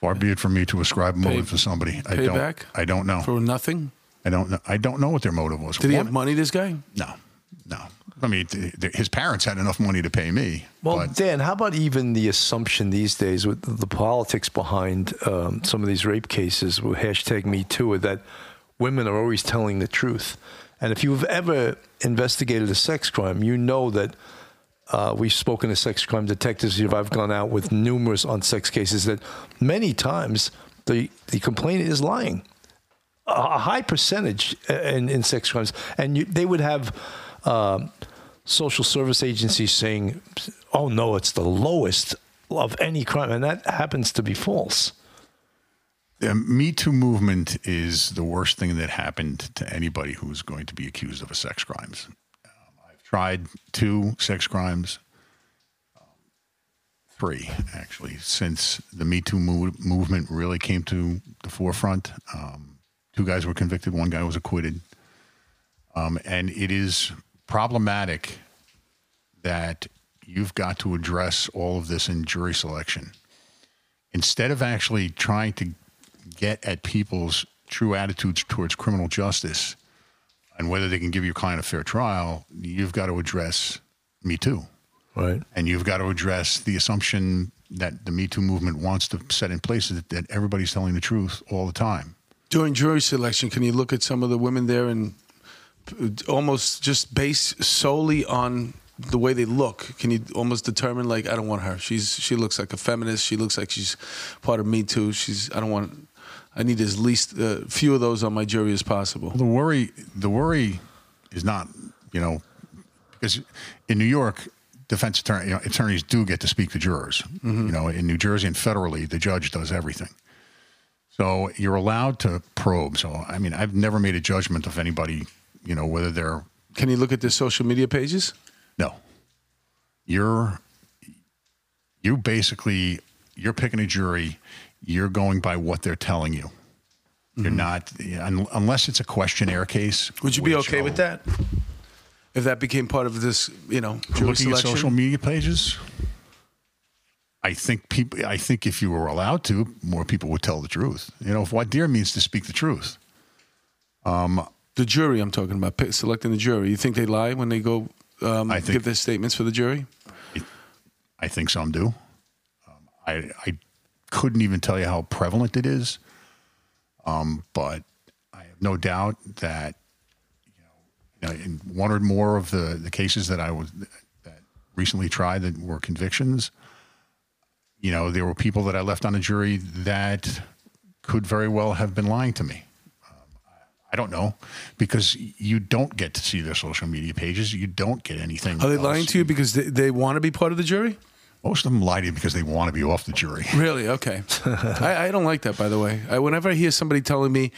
Far be it from me to ascribe motive to somebody. I don't. payback? I don't know. For nothing? I don't know. I don't know what their motive was. Did he One- have money, this guy? No, no. I mean, th- th- his parents had enough money to pay me. Well, but Dan, how about even the assumption these days with the politics behind um, some of these rape cases with hashtag Me Too that women are always telling the truth. And if you've ever investigated a sex crime, you know that uh, we've spoken to sex crime detectives. I've gone out with numerous on sex cases that many times the the complainant is lying. A, high percentage in, in sex crimes, and you, they would have. Um, social service agencies saying, "Oh no, it's the lowest of any crime," and that happens to be false. The Me Too movement is the worst thing that happened to anybody who's going to be accused of a sex crimes. Um, I've tried two sex crimes, um, three actually, since the Me Too move, movement really came to the forefront. Um, two guys were convicted, one guy was acquitted. Um, and it is problematic that you've got to address all of this in jury selection. Instead of actually trying to get at people's true attitudes towards criminal justice and whether they can give your client a fair trial, you've got to address Me Too. Right. And you've got to address the assumption that the Me Too movement wants to set in place that, that everybody's telling the truth all the time. During jury selection, can you look at some of the women there and uh, almost just base solely on the way they look, can you almost determine like I don't want her? She's she looks like a feminist. She looks like she's part of Me Too. She's I don't want. I need as least uh, few of those on my jury as possible. The worry, the worry, is not you know because in New York, defense attorney, you know, attorneys do get to speak to jurors. Mm-hmm. You know, in New Jersey and federally, the judge does everything. So you're allowed to probe. So I mean, I've never made a judgment of anybody. You know, whether they're. Can you look at their social media pages? No. You're you basically you're picking a jury. You're going by what they're telling you. You're mm-hmm. not unless it's a questionnaire case. Would you be okay with that? If that became part of this, you know, jury looking selection? at social media pages. I think people. I think if you were allowed to, more people would tell the truth. You know, if what dear means to speak the truth. Um, the jury, I'm talking about selecting the jury. You think they lie when they go um, I think, give their statements for the jury? I think some do. Um, I, I couldn't even tell you how prevalent it is, um, but I have no doubt that you know, in one or more of the, the cases that I was that recently tried that were convictions, you know, there were people that I left on the jury that could very well have been lying to me. I don't know because you don't get to see their social media pages. You don't get anything. Are they else. lying to you because they, they want to be part of the jury? Most of them lie to you because they want to be off the jury. Really? Okay. I, I, don't like that, by the way. I, whenever I hear somebody telling me,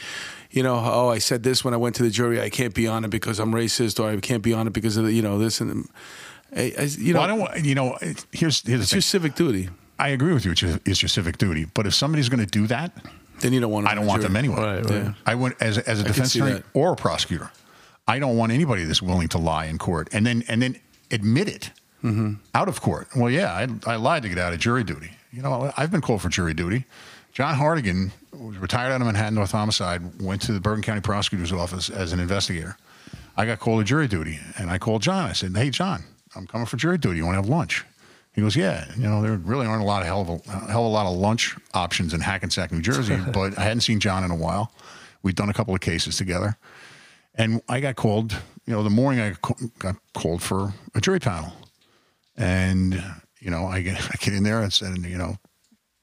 you know, oh, I said this when I went to the jury, I can't be on it because I'm racist, or I can't be on it because of the, you know this and I, I, you know. Well, I don't. Want, you know, here's here's it's your civic duty. I agree with you. It's your, it's your civic duty. But if somebody's going to do that, then you don't want. I don't want them anyway. Right, right. Yeah. I would as as a defense attorney or a prosecutor. I don't want anybody that's willing to lie in court and then and then admit it mm-hmm. out of court. Well, yeah, I, I lied to get out of jury duty. You know, I've been called for jury duty. John Hardigan was retired out of Manhattan North Homicide, went to the Bergen County Prosecutor's Office as an investigator. I got called to jury duty, and I called John. I said, "Hey, John, I'm coming for jury duty. You want to have lunch?" He goes, yeah, you know, there really aren't a lot of hell of a, hell of a lot of lunch options in Hackensack, New Jersey, but I hadn't seen John in a while. We'd done a couple of cases together. And I got called, you know, the morning I got called for a jury panel. And, you know, I get, I get in there and said, you know,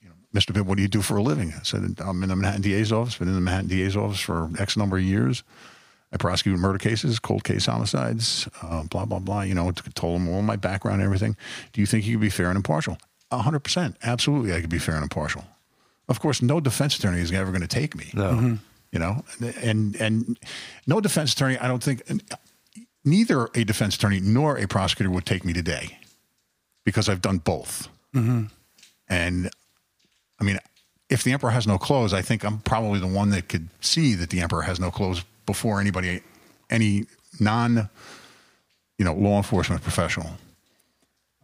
you know, Mr. Bibb, what do you do for a living? I said, I'm in the Manhattan DA's office, been in the Manhattan DA's office for X number of years. I prosecute murder cases, cold case homicides, uh, blah, blah, blah. You know, told them all my background and everything. Do you think you could be fair and impartial? 100%. Absolutely, I could be fair and impartial. Of course, no defense attorney is ever going to take me. No. Mm-hmm. You know, and and no defense attorney, I don't think, neither a defense attorney nor a prosecutor would take me today because I've done both. Mm-hmm. And I mean, if the emperor has no clothes, I think I'm probably the one that could see that the emperor has no clothes before anybody, any non, you know, law enforcement professional.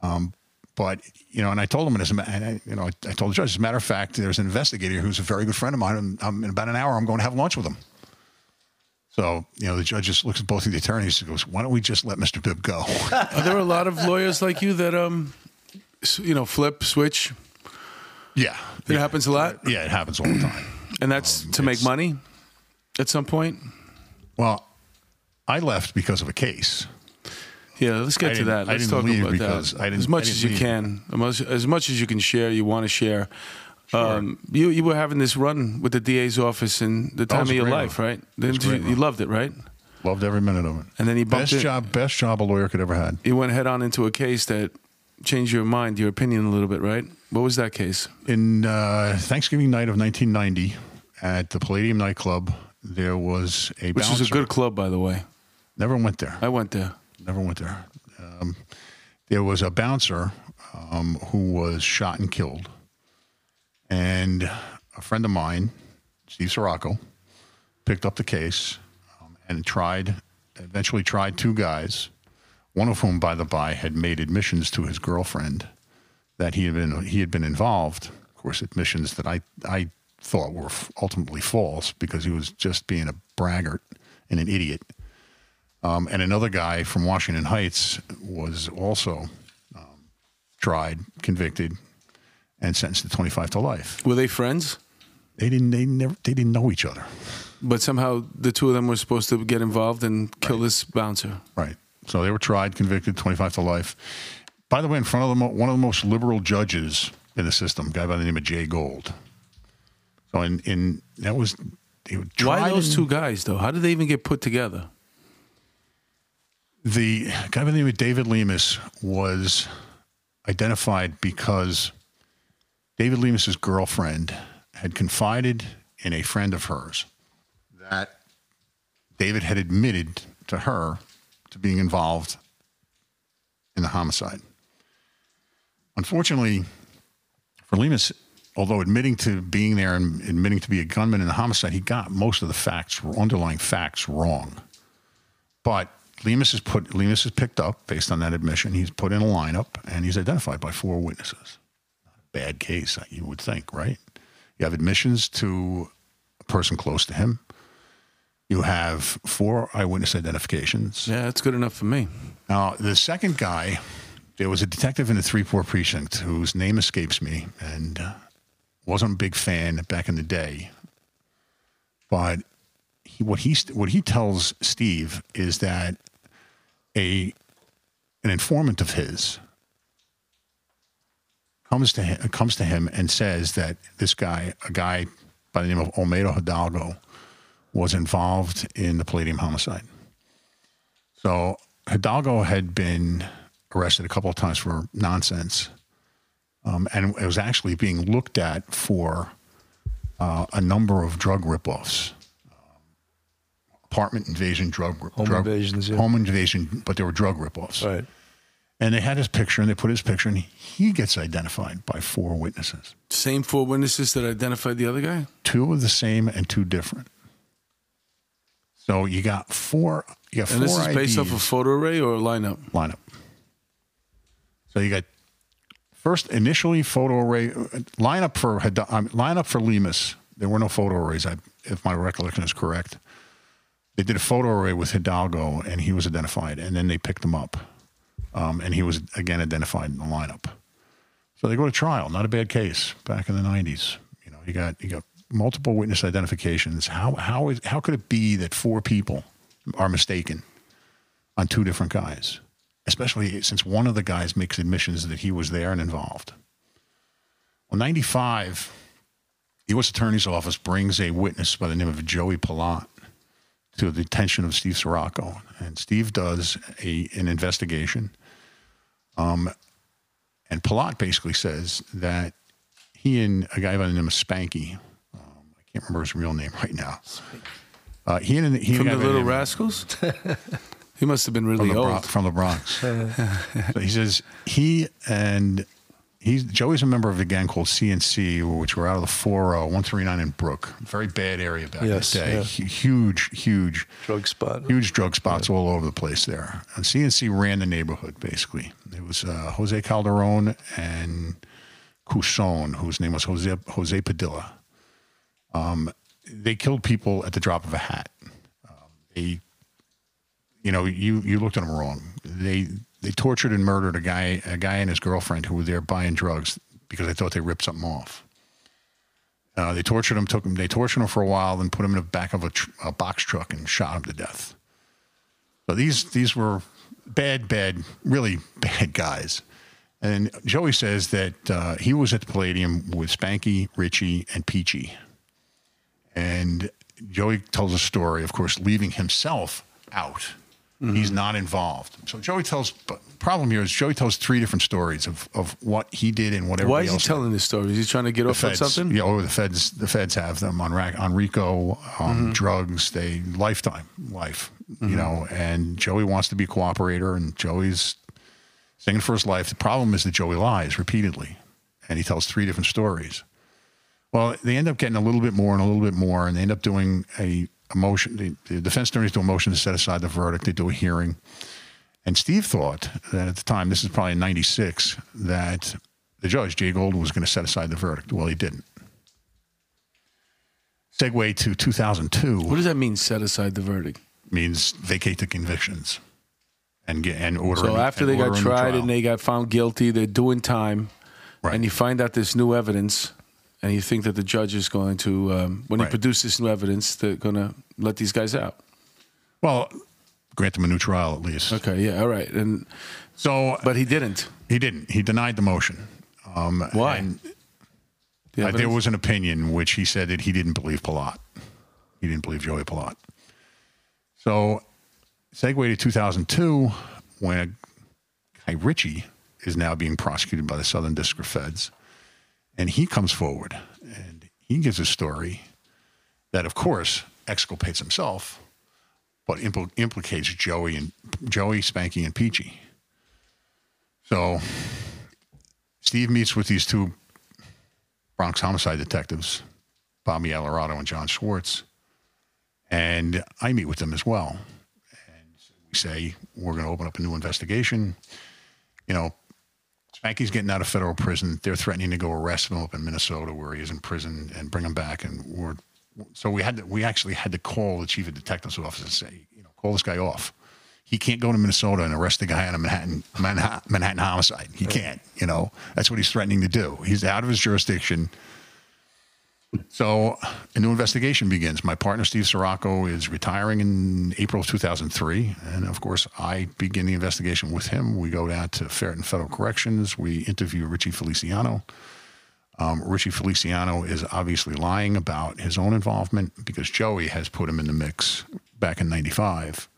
Um, but you know, and I told him, and, as I, you know, I, told the judge, as a matter of fact, there's an investigator who's a very good friend of mine, and I'm, in about an hour, I'm going to have lunch with him. So, you know, the judge just looks at both of the attorneys and goes, "Why don't we just let Mr. Bibb go?" Are there a lot of lawyers like you that, um, you know, flip, switch? Yeah, it yeah. happens a lot. Yeah, it happens all the time. And that's um, to make money at some point. Well, I left because of a case. Yeah, let's I get to that. I Let's didn't talk leave about because that. I didn't- as much I as you can, as much as you can share, you want to share. Um, you you were having this run with the DA's office in the time of your life, run. right? Didn't you, you loved it, right? Loved every minute of it. And then he Best job, best job a lawyer could ever had. You went head on into a case that changed your mind, your opinion a little bit, right? What was that case? In uh, Thanksgiving night of 1990, at the Palladium nightclub, there was a Which bouncer. is a good club, by the way. Never went there. I went there. Never went there. Um, there was a bouncer um, who was shot and killed, and a friend of mine, Steve Saracco, picked up the case um, and tried. Eventually, tried two guys, one of whom, by the by, had made admissions to his girlfriend that he had been he had been involved. Of course, admissions that I I thought were ultimately false because he was just being a braggart and an idiot. Um, and another guy from Washington Heights was also um, tried, convicted, and sentenced to 25 to life. Were they friends? They didn't. They never. They didn't know each other. But somehow the two of them were supposed to get involved and kill this bouncer. Right. So they were tried, convicted, 25 to life. By the way, in front of the mo- one of the most liberal judges in the system, a guy by the name of Jay Gold. So in in that was Why those two guys, though? How did they even get put together? The guy by the name of David Lemus was identified because David Lemus's girlfriend had confided in a friend of hers that David had admitted to her to being involved in the homicide. Unfortunately, for Lemus, although admitting to being there and admitting to be a gunman in the homicide, he got most of the facts, underlying facts, wrong. But Lemus is put Lemus is picked up based on that admission. He's put in a lineup and he's identified by four witnesses. Bad case, you would think, right? You have admissions to a person close to him. You have four eyewitness identifications. Yeah, that's good enough for me. Now, the second guy, there was a detective in the 3 4 precinct whose name escapes me and uh, wasn't a big fan back in the day. But he, what, he, what he tells Steve is that a, an informant of his comes to, him, comes to him and says that this guy, a guy by the name of Olmedo Hidalgo, was involved in the Palladium homicide. So Hidalgo had been arrested a couple of times for nonsense, um, and it was actually being looked at for uh, a number of drug ripoffs, apartment invasion, drug Home drug, invasions, yeah. home invasion, but there were drug ripoffs. Right. And they had his picture, and they put his picture, and he gets identified by four witnesses, Same four witnesses that identified the other guy? two of the same and two different. So you got four. You got And four this is based off a photo array or a lineup? lineup. So you got first initially photo array lineup for um, lineup for Lemus. There were no photo arrays, I, if my recollection is correct. They did a photo array with Hidalgo, and he was identified, and then they picked him up, um, and he was again identified in the lineup. So they go to trial. Not a bad case back in the '90s. You know, you got you got multiple witness identifications. How how is how could it be that four people are mistaken on two different guys? Especially since one of the guys makes admissions that he was there and involved. Well, 95, the U.S. Attorney's Office brings a witness by the name of Joey Palat to the attention of Steve Saracco. And Steve does a, an investigation. Um, and Palat basically says that he and a guy by the name of Spanky, um, I can't remember his real name right now. Uh, he and he From a guy the Little Rascals? he must have been really the, old. Bronx, from the Bronx. so he says he and he's Joey's a member of a gang called CNC, which were out of the 40 139 in Brook. Very bad area back Yes, in the day. yeah. Hu- Huge, huge, Drug spot. huge drug spots all over the place there. And CNC ran the neighborhood basically. It was uh, Jose Calderon and Couson, whose name was Jose Jose Padilla. Um, they killed people at the drop of a hat. Um, they you know, you you looked at them wrong. They they tortured and murdered a guy a guy and his girlfriend who were there buying drugs because they thought they ripped something off. Uh, they tortured him, took him, they tortured him for a while, then put him in the back of a, tr- a box truck and shot him to death. So these these were bad, bad, really bad guys. And Joey says that uh, he was at the Palladium with Spanky, Richie, and Peachy. And Joey tells a story, of course, leaving himself out. He's not involved. So Joey tells, problem here is Joey tells three different stories of, of what he did and what Why is he else did. telling this story? Is he trying to get The off on something? yeah, oh, the feds, the feds have them on rack, on RICO, um, Mm-hmm. drugs. They lifetime life, Mm-hmm. you know. And Joey wants to be a cooperator, and Joey's singing for his life. The problem is that Joey lies repeatedly, and he tells three different stories. Well, they end up getting a little bit more and a little bit more, and they end up doing a, a motion. The, the defense attorneys do a motion to set aside the verdict. They do a hearing. And Steve thought that at the time, this is probably in 96, that the judge, Jay Golden, was going to set aside the verdict. Well, he didn't. Segue to 2002 What does that mean? Set aside the verdict. means vacate the convictions and get and order. So after they got tried trial. and they got found guilty, they're doing time, Right. and you find out this new evidence, and you think that the judge is going to, um, when he produces new evidence, they're going to let these guys out. well, grant them a new trial at least. Okay, yeah, all right, and So, but he didn't. he didn't. He denied the motion. Um, Why? The Uh, there was an opinion which he said that he didn't believe Palat. He didn't believe Joey Palat. So, segue to 2002, when Guy Richie is now being prosecuted by the Southern District of Feds, and he comes forward and he gives a story that, of course, exculpates himself, but impl- implicates Joey and Joey, Spanky, and Peachy. So, Steve meets with these two Bronx homicide detectives, Bobby Alvarado and John Schwartz. And I meet with them as well. And we say, we're going to open up a new investigation. You know, Spanky's getting out of federal prison. They're threatening to go arrest him up in Minnesota where he is in prison and bring him back. And we're, so we had to, we actually had to call the chief of detectives office and say, you know, call this guy off. He can't go to Minnesota and arrest the guy on a Manhattan, Manhattan, Manhattan homicide. He can't, you know, that's what he's threatening to do. He's out of his jurisdiction. So a new investigation begins. My partner, Steve Saracco, is retiring in April of 2003. And of course, I begin the investigation with him. We go down to Fairton Federal Corrections. We interview Richie Feliciano. Um, Richie Feliciano is obviously lying about his own involvement because Joey has put him in the mix back in 95.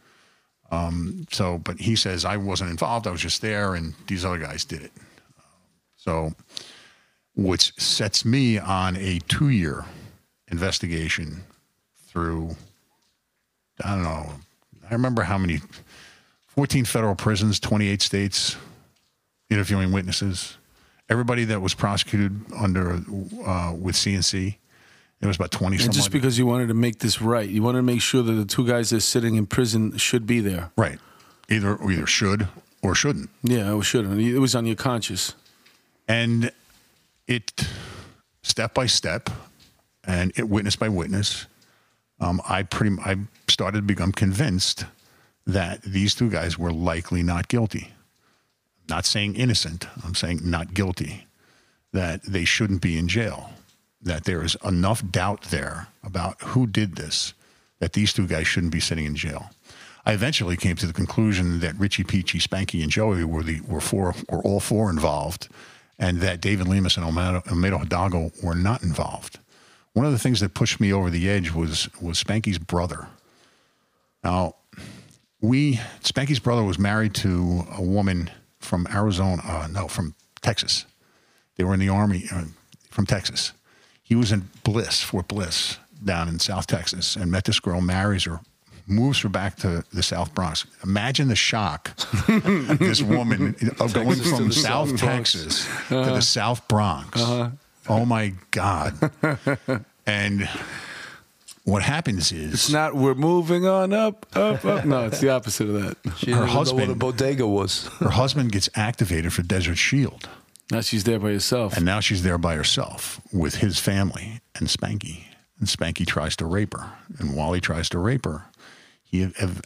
Um, so, but he says, I wasn't involved. I was just there, and these other guys did it. So, which sets me on a two year investigation through, I don't know, I remember how many 14 federal prisons, 28 states, interviewing witnesses. Everybody that was prosecuted under uh, with CNC, it was about 20 And just because you wanted to make this right, you wanted to make sure that the two guys that are sitting in prison should be there. Right. Either or either should or shouldn't. Yeah, it shouldn't. It was on your conscience. And it step by step and it witness by witness, um, I pretty I started to become convinced that these two guys were likely not guilty. Not saying innocent, I'm saying not guilty. That they shouldn't be in jail. That there is enough doubt there about who did this that these two guys shouldn't be sitting in jail. I eventually came to the conclusion that Richie Peachy, Spanky, and Joey were the were four were all four involved, and that David Lemus and Olmedo Hidalgo were not involved. One of the things that pushed me over the edge was was Spanky's brother. Now, we Spanky's brother was married to a woman from Arizona, uh, no, from Texas. They were in the army uh, from Texas. He was in Bliss, Fort Bliss, down in South Texas, and met this girl, marries her, moves her back to the South Bronx. Imagine the shock this woman of going from the South South Bronx. Texas to uh-huh. the South Bronx. Uh-huh. Oh my God! and what happens is It's not, we're moving on up, up, up. No, it's the opposite of that. She Her didn't know what a husband- bodega was. her husband gets activated for Desert Shield. Now she's there by herself. And now she's there by herself with his family and Spanky. And Spanky tries to rape her. And Wally tries to rape her, he ev-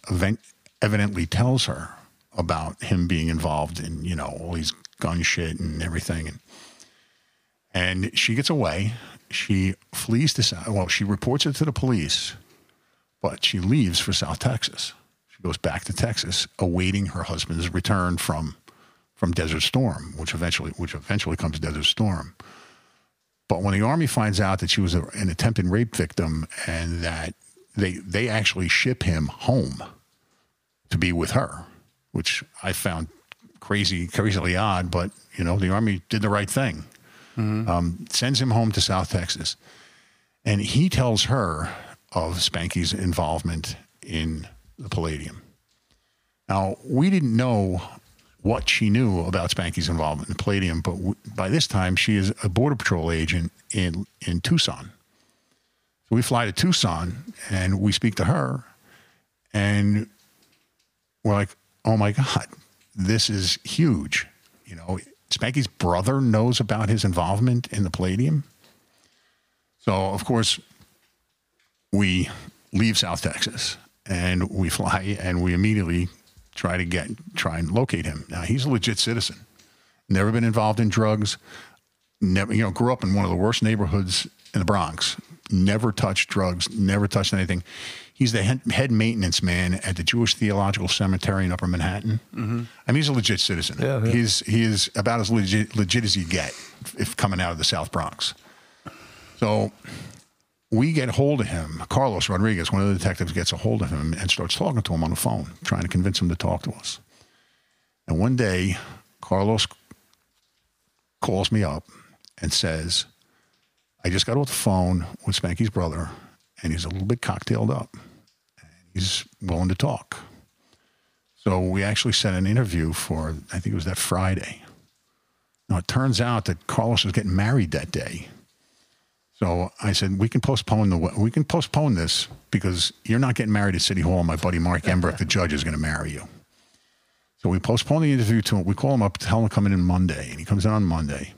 evidently tells her about him being involved in, you know, all these gun shit and everything. And, and she gets away. She flees to South, well, she reports it to the police, but she leaves for South Texas. She goes back to Texas, awaiting her husband's return from from Desert Storm, which eventually which eventually comes Desert Storm. But when the army finds out that she was a, an attempted rape victim and that they they actually ship him home to be with her, which I found crazy, crazily odd. But you know, the army did the right thing. Um, sends him home to South Texas, and he tells her of Spanky's involvement in the Palladium. Now we didn't know what she knew about Spanky's involvement in the Palladium, but w- by this time she is a border patrol agent in in Tucson. So we fly to Tucson and we speak to her, and we're like, "Oh my God, this is huge!" You know, Spanky's brother knows about his involvement in the Palladium. So of course, we leave South Texas and we fly and we immediately try to get try and locate him. Now he's a legit citizen, never been involved in drugs, never you know grew up in one of the worst neighborhoods in the Bronx, never touched drugs, never touched anything. He's the head, maintenance man at the Jewish Theological Seminary in Upper Manhattan. Mm-hmm. I mean, he's a legit citizen. Yeah, yeah. He's he is about as legit, legit as you get if coming out of the South Bronx. So we get hold of him. Carlos Rodriguez, one of the detectives, gets a hold of him and starts talking to him on the phone, trying to convince him to talk to us. And one day, Carlos calls me up and says, I just got off the phone with Spanky's brother, and he's a little bit cocktailed up. He's willing to talk. So we actually set an interview for, I think it was that Friday. Now, it turns out that Carlos was getting married that day. So I said, we can postpone the we can postpone this because you're not getting married at City Hall. My buddy Mark Embrick, the judge, is going to marry you. So we postpone the interview to him. we call him up, tell him to come in on Monday, and he comes in on Monday,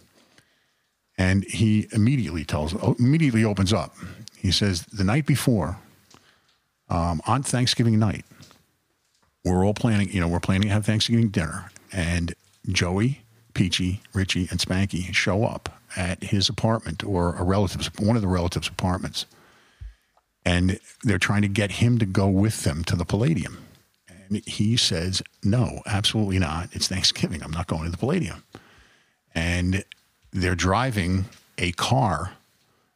and he immediately tells immediately opens up. He says the night before, um, on Thanksgiving night, we're all planning. You know, we're planning to have Thanksgiving dinner, and Joey, Peachy, Richie, and Spanky show up at his apartment or a relative's one of the relatives' apartments, and they're trying to get him to go with them to the Palladium. And he says, "No, absolutely not. It's Thanksgiving. I'm not going to the Palladium." And they're driving a car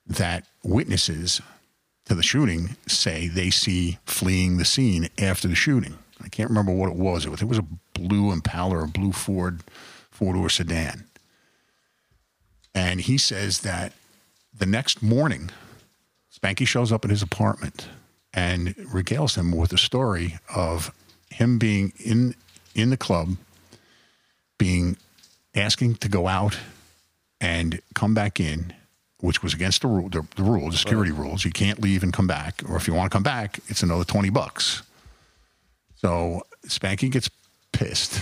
that witnesses to the shooting say they see fleeing the scene after the shooting. I can't remember what it was. It was, a blue Impala or a blue Ford four door sedan. And he says that the next morning, Spanky shows up at his apartment and regales him with a story of him being in in the club, being asking to go out and come back in, which was against the rule, the, the rule, the security rules. You can't leave and come back, or if you want to come back, it's another twenty bucks. So Spanky gets pissed,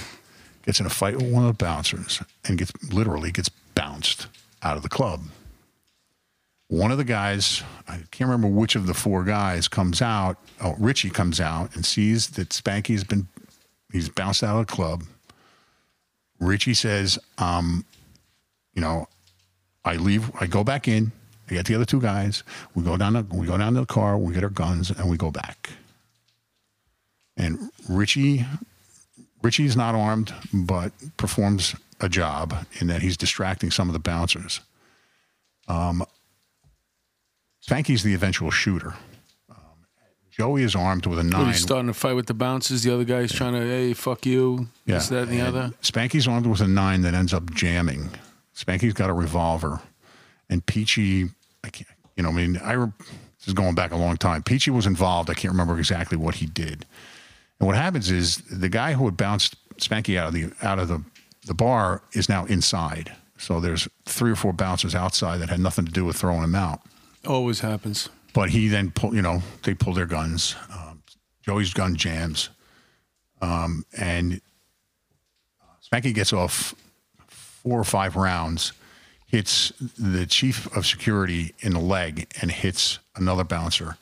gets in a fight with one of the bouncers, and gets literally gets bounced out of the club. One of the guys, I can't remember which of the four guys, comes out. Oh, Richie comes out and sees that Spanky's been he's bounced out of the club. Richie says, um, you know, I leave, I go back in, I get the other two guys, we go down, the, we go down to the car, we get our guns, and we go back. And Richie, Richie's not armed, but performs a job in that he's distracting some of the bouncers. Um, Spanky's the eventual shooter. Um, Joey is armed with a What, nine. he's starting to fight with the bouncers. The other guy's trying to, hey, fuck you. This, that, and the other. Spanky's armed with a nine that ends up jamming. Spanky's got a revolver, and Peachy, I can't, you know, I mean, I this is going back a long time. Peachy was involved. I can't remember exactly what he did. And what happens is the guy who had bounced Spanky out of the out of the the bar is now inside. So there's three or four bouncers outside that had nothing to do with throwing him out. Always happens. But he then pull, you know, they pull their guns. Um, Joey's gun jams, um, and Spanky gets off four or five rounds, hits the chief of security in the leg, and hits another bouncer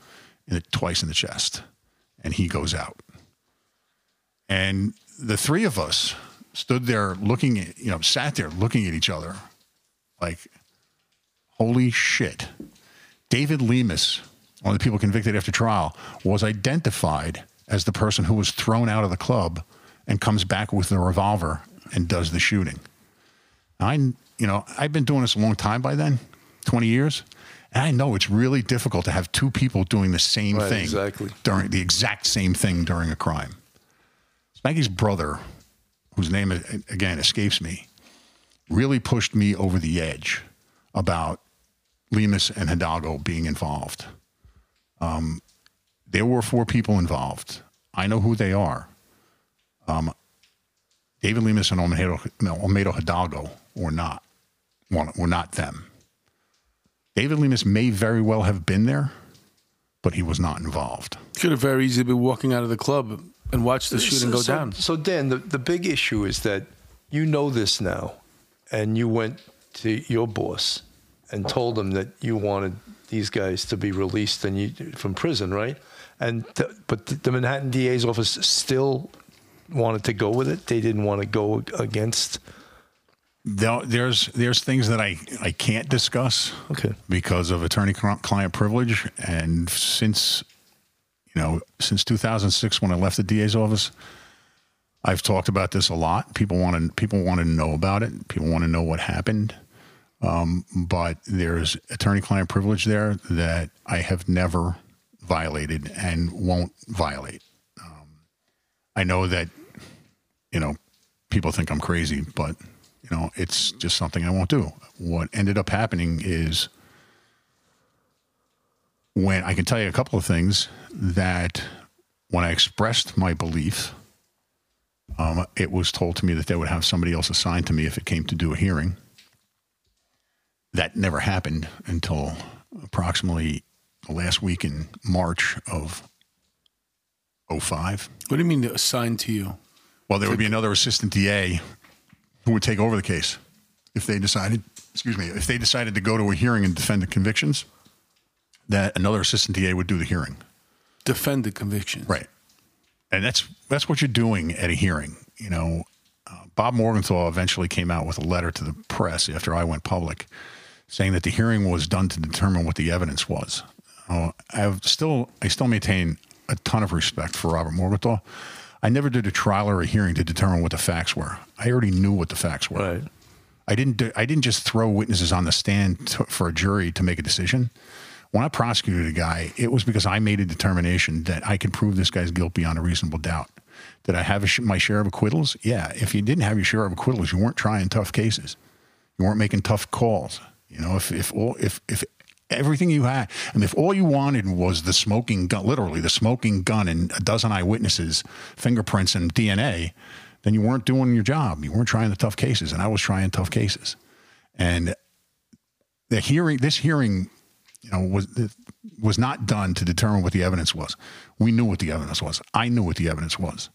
in twice in the chest, and he goes out. And the three of us stood there looking at, you know, sat there looking at each other like, holy shit. David Lemus, one of the people convicted after trial, was identified as the person who was thrown out of the club and comes back with the revolver and does the shooting. I, you know, I've been doing this a long time by then, 20 years. And I know it's really difficult to have two people doing the same Right, thing exactly. during the exact same thing during a crime. Spanky's brother, whose name again escapes me, really pushed me over the edge about Lemus and Hidalgo being involved. Um, there were four people involved. I know who they are. Um, David Lemus and Olmedo, no, Olmedo Hidalgo were not one, were not them. David Lemus may very well have been there, but he was not involved. Could have very easily been walking out of the club and watched the shooting so, go so- down. So Dan, the, the big issue is that you know this now, and you went to your boss and told him that you wanted these guys to be released and you from prison, right? And th- but the- the Manhattan DA's office still wanted to go with it. They didn't want to go against. There- There's there's things that I, I can't discuss Okay. because of attorney-client privilege, and since you know since 2006 when I left the DA's office, I've talked about this a lot. People want to people want to know about it. People want to know what happened. Um, but there's attorney-client privilege there that I have never violated and won't violate. Um, I know that you know people think I'm crazy, but you know it's just something I won't do. What ended up happening is when I can tell you a couple of things that when I expressed my belief, um, it was told to me that they would have somebody else assigned to me if it came to do a hearing. That never happened until approximately the last week in March of 05. What do you mean assigned to you? Well, there would be another assistant DA who would take over the case if they decided, excuse me, if they decided to go to a hearing and defend the convictions, that another assistant DA would do the hearing. Defend the conviction. Right. And that's that's what you're doing at a hearing. You know, uh, Bob Morgenthau eventually came out with a letter to the press after I went public, saying that the hearing was done to determine what the evidence was. Uh, I have still I still maintain a ton of respect for Robert Morgenthau. I never did a trial or a hearing to determine what the facts were. I already knew what the facts were. Right. I didn't do, I didn't just throw witnesses on the stand to, for a jury to make a decision. When I prosecuted a guy, it was because I made a determination that I could prove this guy's guilt beyond a reasonable doubt. Did I have a sh- my share of acquittals? Yeah. If you didn't have your share of acquittals, you weren't trying tough cases. You weren't making tough calls. You know, if if all, if if everything you had, and if all you wanted was the smoking gun, literally the smoking gun and a dozen eyewitnesses, fingerprints and DNA, then you weren't doing your job. You weren't trying the tough cases, and I was trying tough cases. And the hearing, this hearing, you know, was was not done to determine what the evidence was. We knew what the evidence was. I knew what the evidence was.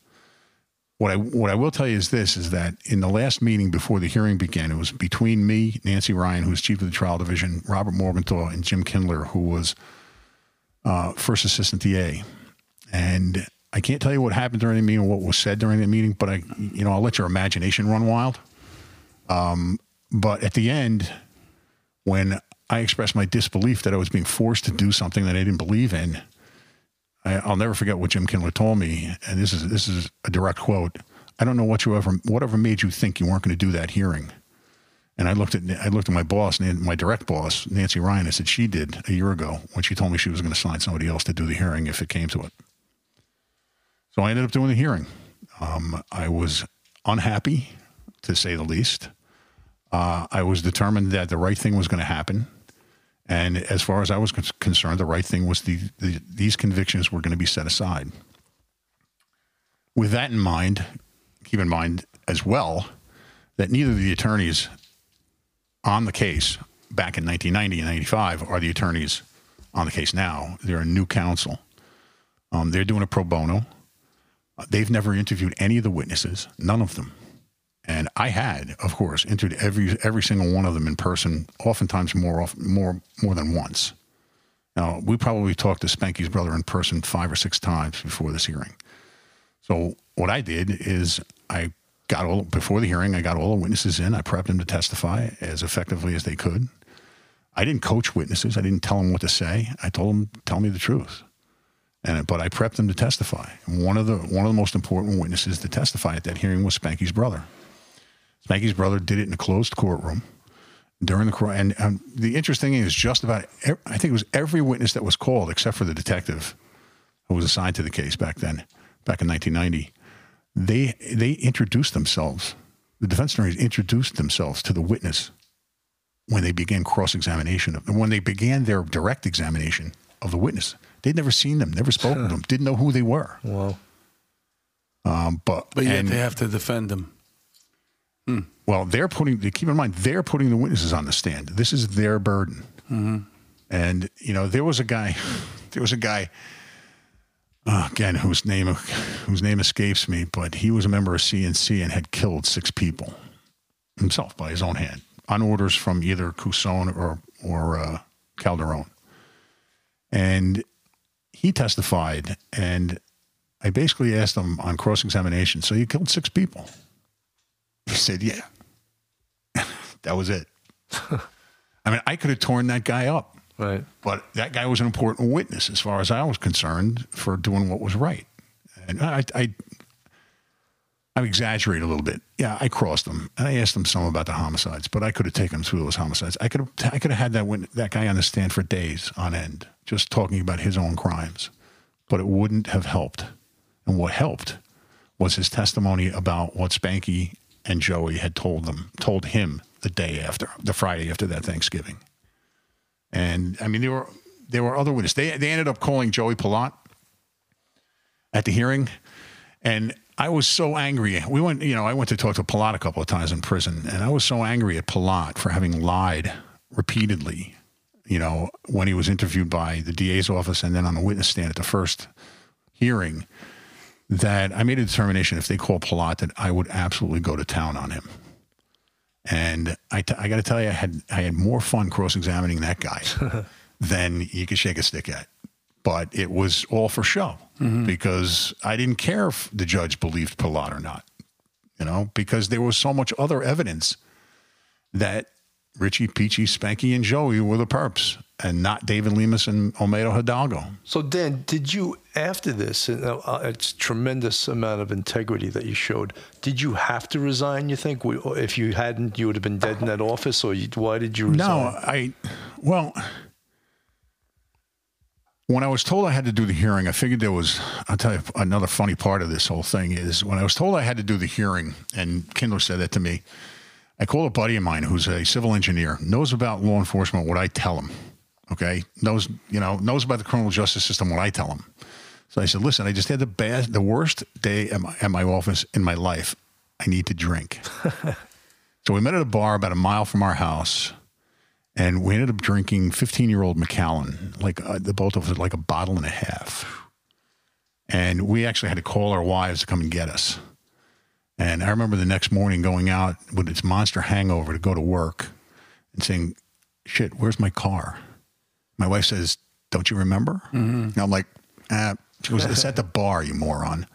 What I what I will tell you is this: is that in the last meeting before the hearing began, it was between me, Nancy Ryan, who was chief of the trial division, Robert Morgenthau, and Jim Kindler, who was uh, first assistant DA. And I can't tell you what happened during the meeting or what was said during the meeting, but I, you know, I'll let your imagination run wild. Um, but at the end, when I expressed my disbelief that I was being forced to do something that I didn't believe in, I, I'll never forget what Jim Kindler told me, and this is this is a direct quote. I don't know what you ever whatever made you think you weren't going to do that hearing. And I looked at I looked at my boss, my direct boss, Nancy Ryan. I said she did a year ago when she told me she was going to sign somebody else to do the hearing if it came to it. So I ended up doing the hearing. Um, I was unhappy, to say the least. Uh, I was determined that the right thing was going to happen. And as far as I was concerned, the right thing was the, the these convictions were going to be set aside. With that in mind, keep in mind as well that neither of the attorneys on the case back in 1990 and 95 are the attorneys on the case now. They're a new counsel. Um, they're doing a pro bono. They've never interviewed any of the witnesses, none of them. And I had, of course, interviewed every every single one of them in person, oftentimes more more more than once. Now we probably talked to Spanky's brother in person five or six times before this hearing. So what I did is I got all before the hearing, I got all the witnesses in. I prepped them to testify as effectively as they could. I didn't coach witnesses. I didn't tell them what to say. I told them, tell me the truth. And but I prepped them to testify. And one of the one of the most important witnesses to testify at that hearing was Spanky's brother. Spanky's brother did it in a closed courtroom during the court. And um, the interesting thing is, just about ev- I think it was every witness that was called, except for the detective who was assigned to the case back then, back in 1990. They they introduced themselves. The defense attorneys introduced themselves to the witness when they began cross examination of when they began their direct examination of the witness. They'd never seen them, never spoken to them, didn't know who they were. Wow. Um, but But yet and- they have to defend him. Well, they're putting. Keep in mind, they're putting the witnesses on the stand. This is their burden. And you know, there was a guy. There was a guy. Uh, again, whose name whose name escapes me, but he was a member of CNC and had killed six people himself by his own hand on orders from either Couson or or uh, Calderon. And he testified, and I basically asked him on cross examination. So you killed six people? He said, "Yeah." that was it. I mean, I could have torn that guy up, Right. but that guy was an important witness as far as I was concerned for doing what was right. And I, I, I exaggerate a little bit. Yeah, I crossed him and I asked him some about the homicides, but I could have taken him through those homicides. I could have, I could have had that that guy on the stand for days on end, just talking about his own crimes, but it wouldn't have helped. And what helped was his testimony about what Spanky and Joey had told them, told him the day after, the Friday after that Thanksgiving. And I mean, there were there were other witnesses. They they ended up calling Joey Pillot at the hearing, and I was so angry. We went, you know, I went to talk to Pillot a couple of times in prison, and I was so angry at Pillot for having lied repeatedly. You know, when he was interviewed by the DA's office and then on the witness stand at the first hearing, that I made a determination if they call Pillot that I would absolutely go to town on him. And I, t- I got to tell you, I had I had more fun cross examining that guy than you could shake a stick at. But it was all for show mm-hmm. because I didn't care if the judge believed Pillot or not, you know, because there was so much other evidence that Richie, Peachy, Spanky, and Joey were the perps and not David Lemus and Olmedo Hidalgo. So Dan, did you after this? Uh, uh, it's tremendous amount of integrity that you showed. Did you have to resign? You think if you hadn't, you would have been dead in that office, or you, why did you resign? No, I, well, when I was told I had to do the hearing, I figured there was, I'll tell you another funny part of this whole thing is when I was told I had to do the hearing, and Kindler said that to me, I called a buddy of mine who's a civil engineer, knows about law enforcement, what I tell him. Okay. Knows, you know, knows about the criminal justice system, when I tell him. So I said, listen, I just had the bad, the worst day at my, at my office in my life. I need to drink. so we met at a bar about a mile from our house and we ended up drinking 15 year old Macallan, like uh, the both of us, like a bottle and a half. And we actually had to call our wives to come and get us. And I remember the next morning going out with its monster hangover to go to work and saying, shit, where's my car? My wife says, don't you remember? And I'm like, ah. She goes, it's at the bar, you moron.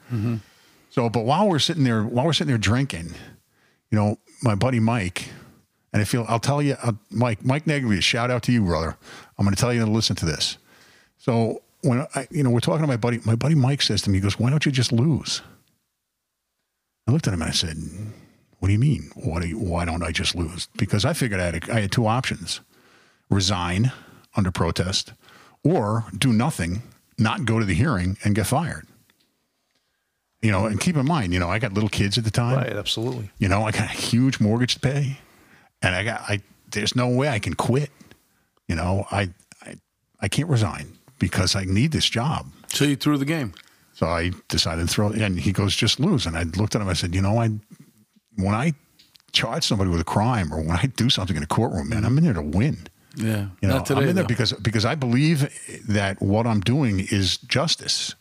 So, but while we're sitting there, while we're sitting there drinking, you know, my buddy Mike, and I feel I'll tell you, uh, Mike, Mike Negri, shout out to you, brother. I'm going to tell you to listen to this. So when I, you know, we're talking to my buddy, my buddy Mike says to me, he goes, "Why don't you just lose?" I looked at him and I said, "What do you mean? Why, do you, why don't I just lose?" Because I figured I had, a, I had two options: resign under protest, or do nothing, not go to the hearing, and get fired. You know, and keep in mind, you know, I got little kids at the time. right, absolutely. You know, I got a huge mortgage to pay, and I got I. There's no way I can quit. You know, I I, I can't resign because I need this job. So you threw the game. So I decided to throw. And he goes, just lose. And I looked at him. I said, you know, I when I charge somebody with a crime or when I do something in a courtroom, man, I'm in there to win. Yeah. You know, today. I'm in there though. because because I believe that what I'm doing is justice.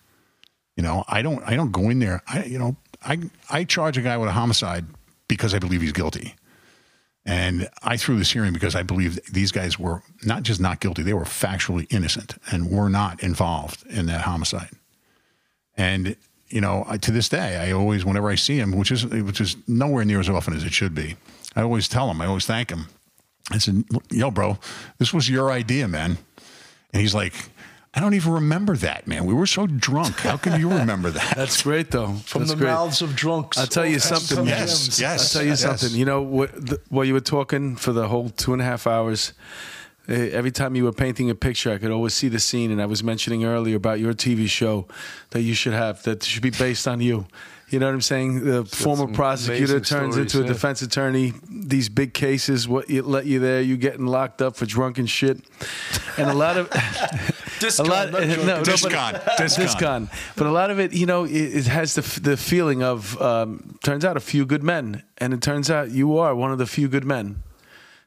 You know, I don't I don't go in there. I you know I I charge a guy with a homicide because I believe he's guilty, and I threw this hearing because I believe these guys were not just not guilty; they were factually innocent and were not involved in that homicide. And you know, I, to this day, I always whenever I see him, which is which is nowhere near as often as it should be, I always tell him, I always thank him. I said, "Yo, bro, this was your idea, man." And he's like, I don't even remember that, man. We were so drunk. How can you remember that? That's great, though. From That's the great. mouths of drunks. I'll tell you something. some Yes, yes. I'll tell you yes. something. You know what? The, while you were talking for the whole two and a half hours, eh, every time you were painting a picture, I could always see the scene. And I was mentioning earlier about your TV show that you should have that should be based on you. You know what I'm saying? The former prosecutor turns stories, into a yeah. defense attorney. These big cases, what you let you there, you getting locked up for drunken shit, and a lot of a lot. not drunken. no, no, but- Discon. Discon. Discon. But a lot of it, you know, it, it has the the feeling of um, turns out a few good men, and it turns out you are one of the few good men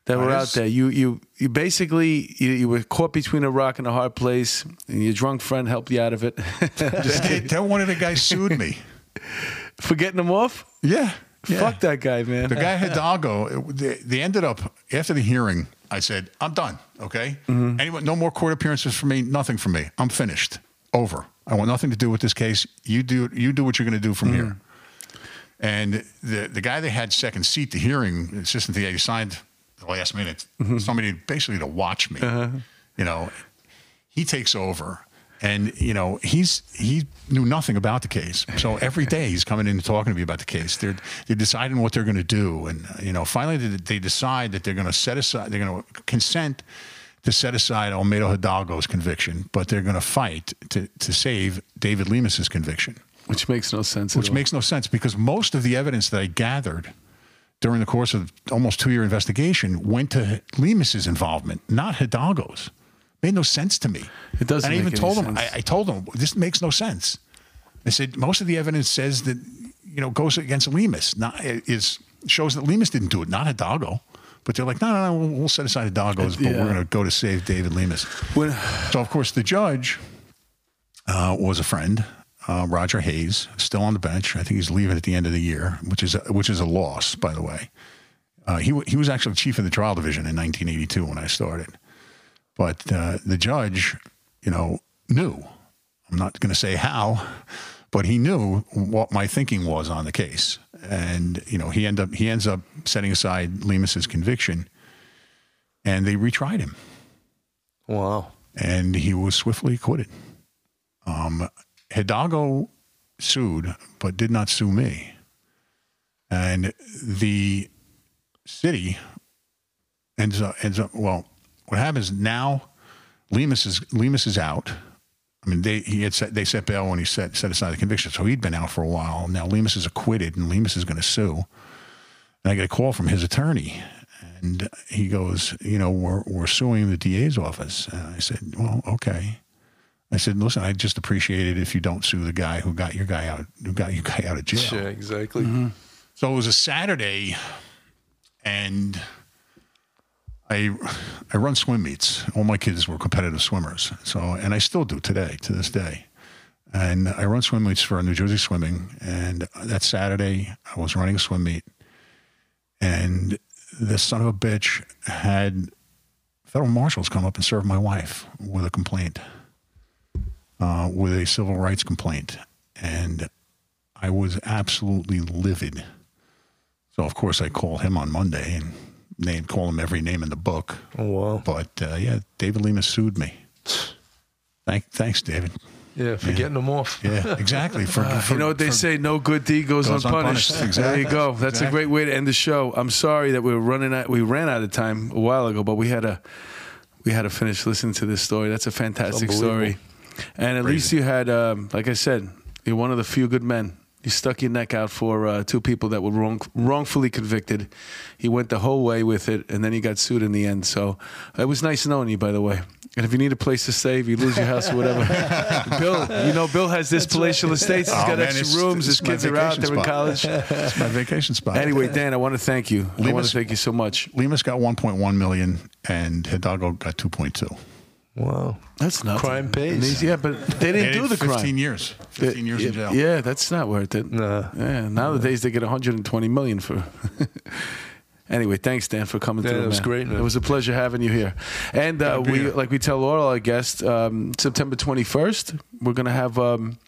that were out there. You you you basically you, you were caught between a rock and a hard place, and your drunk friend helped you out of it. Just That, that one of the guys sued me. For getting them off. Yeah. yeah. Fuck that guy, man. The guy Hidalgo, they, they ended up after the hearing. I said, "I'm done. Okay, Mm-hmm. anyone, no more court appearances for me. Nothing for me. I'm finished. Over. I want nothing to do with this case. You do. You do what you're going to do from here." Mm-hmm. And the the guy they had second seat the hearing assistant, he signed the last minute. Mm-hmm. Somebody basically to watch me. Uh-huh. You know, he takes over. And you know he's he knew nothing about the case, so every day he's coming in and talking to me about the case. They're they're deciding what they're going to do, and you know finally they, they decide that they're going to set aside, they're going to consent to set aside Olmedo Hidalgo's conviction, but they're going to fight to to save David Lemus's conviction, Which makes no sense. which makes no sense because most of the evidence that I gathered during the course of almost two year investigation went to Lemus's involvement, not Hidalgo's. Made no sense to me. It doesn't And I even told him. sense. I, I told him this makes no sense. I said most of the evidence says that you know goes against Lemus. Not is shows that Lemus didn't do it, not Hidalgo. But they're like, no, no, no, we'll, we'll set aside Hidalgo's, but Yeah. we're going to go to save David Lemus. When, So of course the judge uh, was a friend, uh, Roger Hayes, still on the bench. I think he's leaving at the end of the year, which is a, which is a loss, by the way. Uh, he he was actually chief of the trial division in 1982 when I started, but uh, the judge, you know, knew. I'm not going to say how, but he knew what my thinking was on the case, and you know, he end up he ends up setting aside Lemus's conviction, and they retried him Wow. and he was swiftly acquitted. Um, Hidalgo sued, but did not sue me. And the city ends up, ends up well, what happens now, Lemus is, Lemus is out. I mean, they, he had set, they set bail when he set, set aside the conviction. So he'd been out for a while. Now Lemus is acquitted and Lemus is going to sue. And I get a call from his attorney and he goes, you know, we're, we're suing the DA's office. And I said, well, okay. I said, listen, I just appreciate it if you don't sue the guy who got your guy out, who got your guy out of jail. Yeah, exactly. Mm-hmm. So it was a Saturday, and I I run swim meets. All my kids were competitive swimmers, so and I still do today to this day. And I run swim meets for New Jersey Swimming, and that Saturday I was running a swim meet, and this son of a bitch had federal marshals come up and serve my wife with a complaint, uh, with a civil rights complaint, and I was absolutely livid. So of course I called him on Monday and named call him every name in the book. Oh, wow. But uh, yeah, David Lemus sued me. Thank, thanks, David. Yeah, for getting them off. Yeah, exactly. For, for- you know what they say? No good deed goes, Goes unpunished. unpunished. There you go. That's a great way to end the show. I'm sorry that we were running out. We ran out of time a while ago, but we had a we had to finish listening to this story. That's a fantastic story. And at least you had, um, like I said, you're one of the few good men. You stuck your neck out for uh, two people that were wrong, wrongfully convicted. He went the whole way with it, and then he got sued in the end. So it was nice knowing you, by the way. And if you need a place to stay, if you lose your house or whatever, Bill, you know, Bill has this palatial estates. He's Oh, got man, extra it's- rooms. it's His kids are out. They're in college. It's my vacation spot. Anyway, Dan, I want to thank you. I want to Lemus- thank you so much. Lemus got 1.1 million and Hidalgo got 2.2. Wow. That's not Crime pays. Yeah, but they didn't They do did the 15 crime. years. 15 years in jail. Yeah, that's not worth it. Nah. Yeah, nowadays they get 120 million for. anyway, thanks Dan for coming Yeah, through. it was man. great, man. It was a pleasure having you here. And uh, Glad to be we, here. like we tell all our guests, um, September 21st, we're gonna have. Um,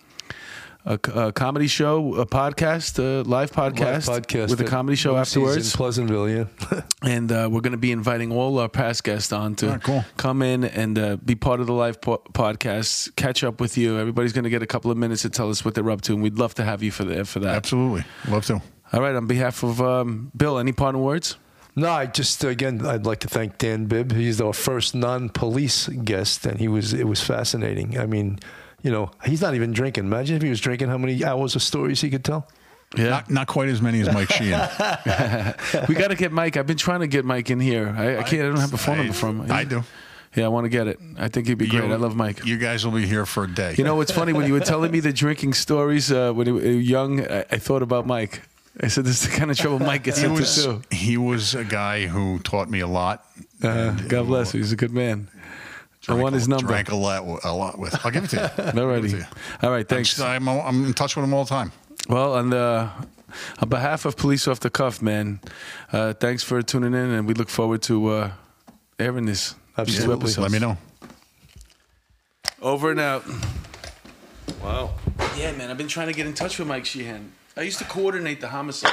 a, a comedy show, a podcast, a live podcast, Live podcast with a comedy show afterwards. in Pleasantville. Yeah, and uh, we're going to be inviting all our past guests on to Ah, cool. come in and uh, be part of the live po- podcast, catch up with you. Everybody's going to get a couple of minutes to tell us what they're up to, and we'd love to have you for the, for that. Absolutely. Love to. All right, on behalf of um, Bill, any parting words? no, I just again I'd like to thank Dan Bibb. He's our first non-police guest, and he was it was fascinating. I mean, you know, he's not even drinking. Imagine if he was drinking, how many hours of stories he could tell. Yeah, Not, not quite as many as Mike Sheehan. we got to get Mike. I've been trying to get Mike in here. I, I can't. I don't have a phone number from him. I do. Yeah, I want to get it. I think he'd be great. You- I love Mike. You guys will be here for a day. You know what's funny? When you were telling me the drinking stories uh, when you were young, I, I thought about Mike. I said, "This is the kind of trouble Mike gets he into was too." he was a guy who taught me a lot. Uh, God bless him. He's a good man. I drank want a- his number. Drank a lot, a lot with. I'll give it to you. Alrighty. All right. Thanks. I'm, I'm in touch with him all the time. Well, on the on behalf of Police Off the Cuff, man, uh, thanks for tuning in, and we look forward to uh, airing this. these two Absolutely. episodes. Let me know. Over and out. Wow. Yeah, man. I've been trying to get in touch with Mike Sheehan. I used to coordinate the homicide.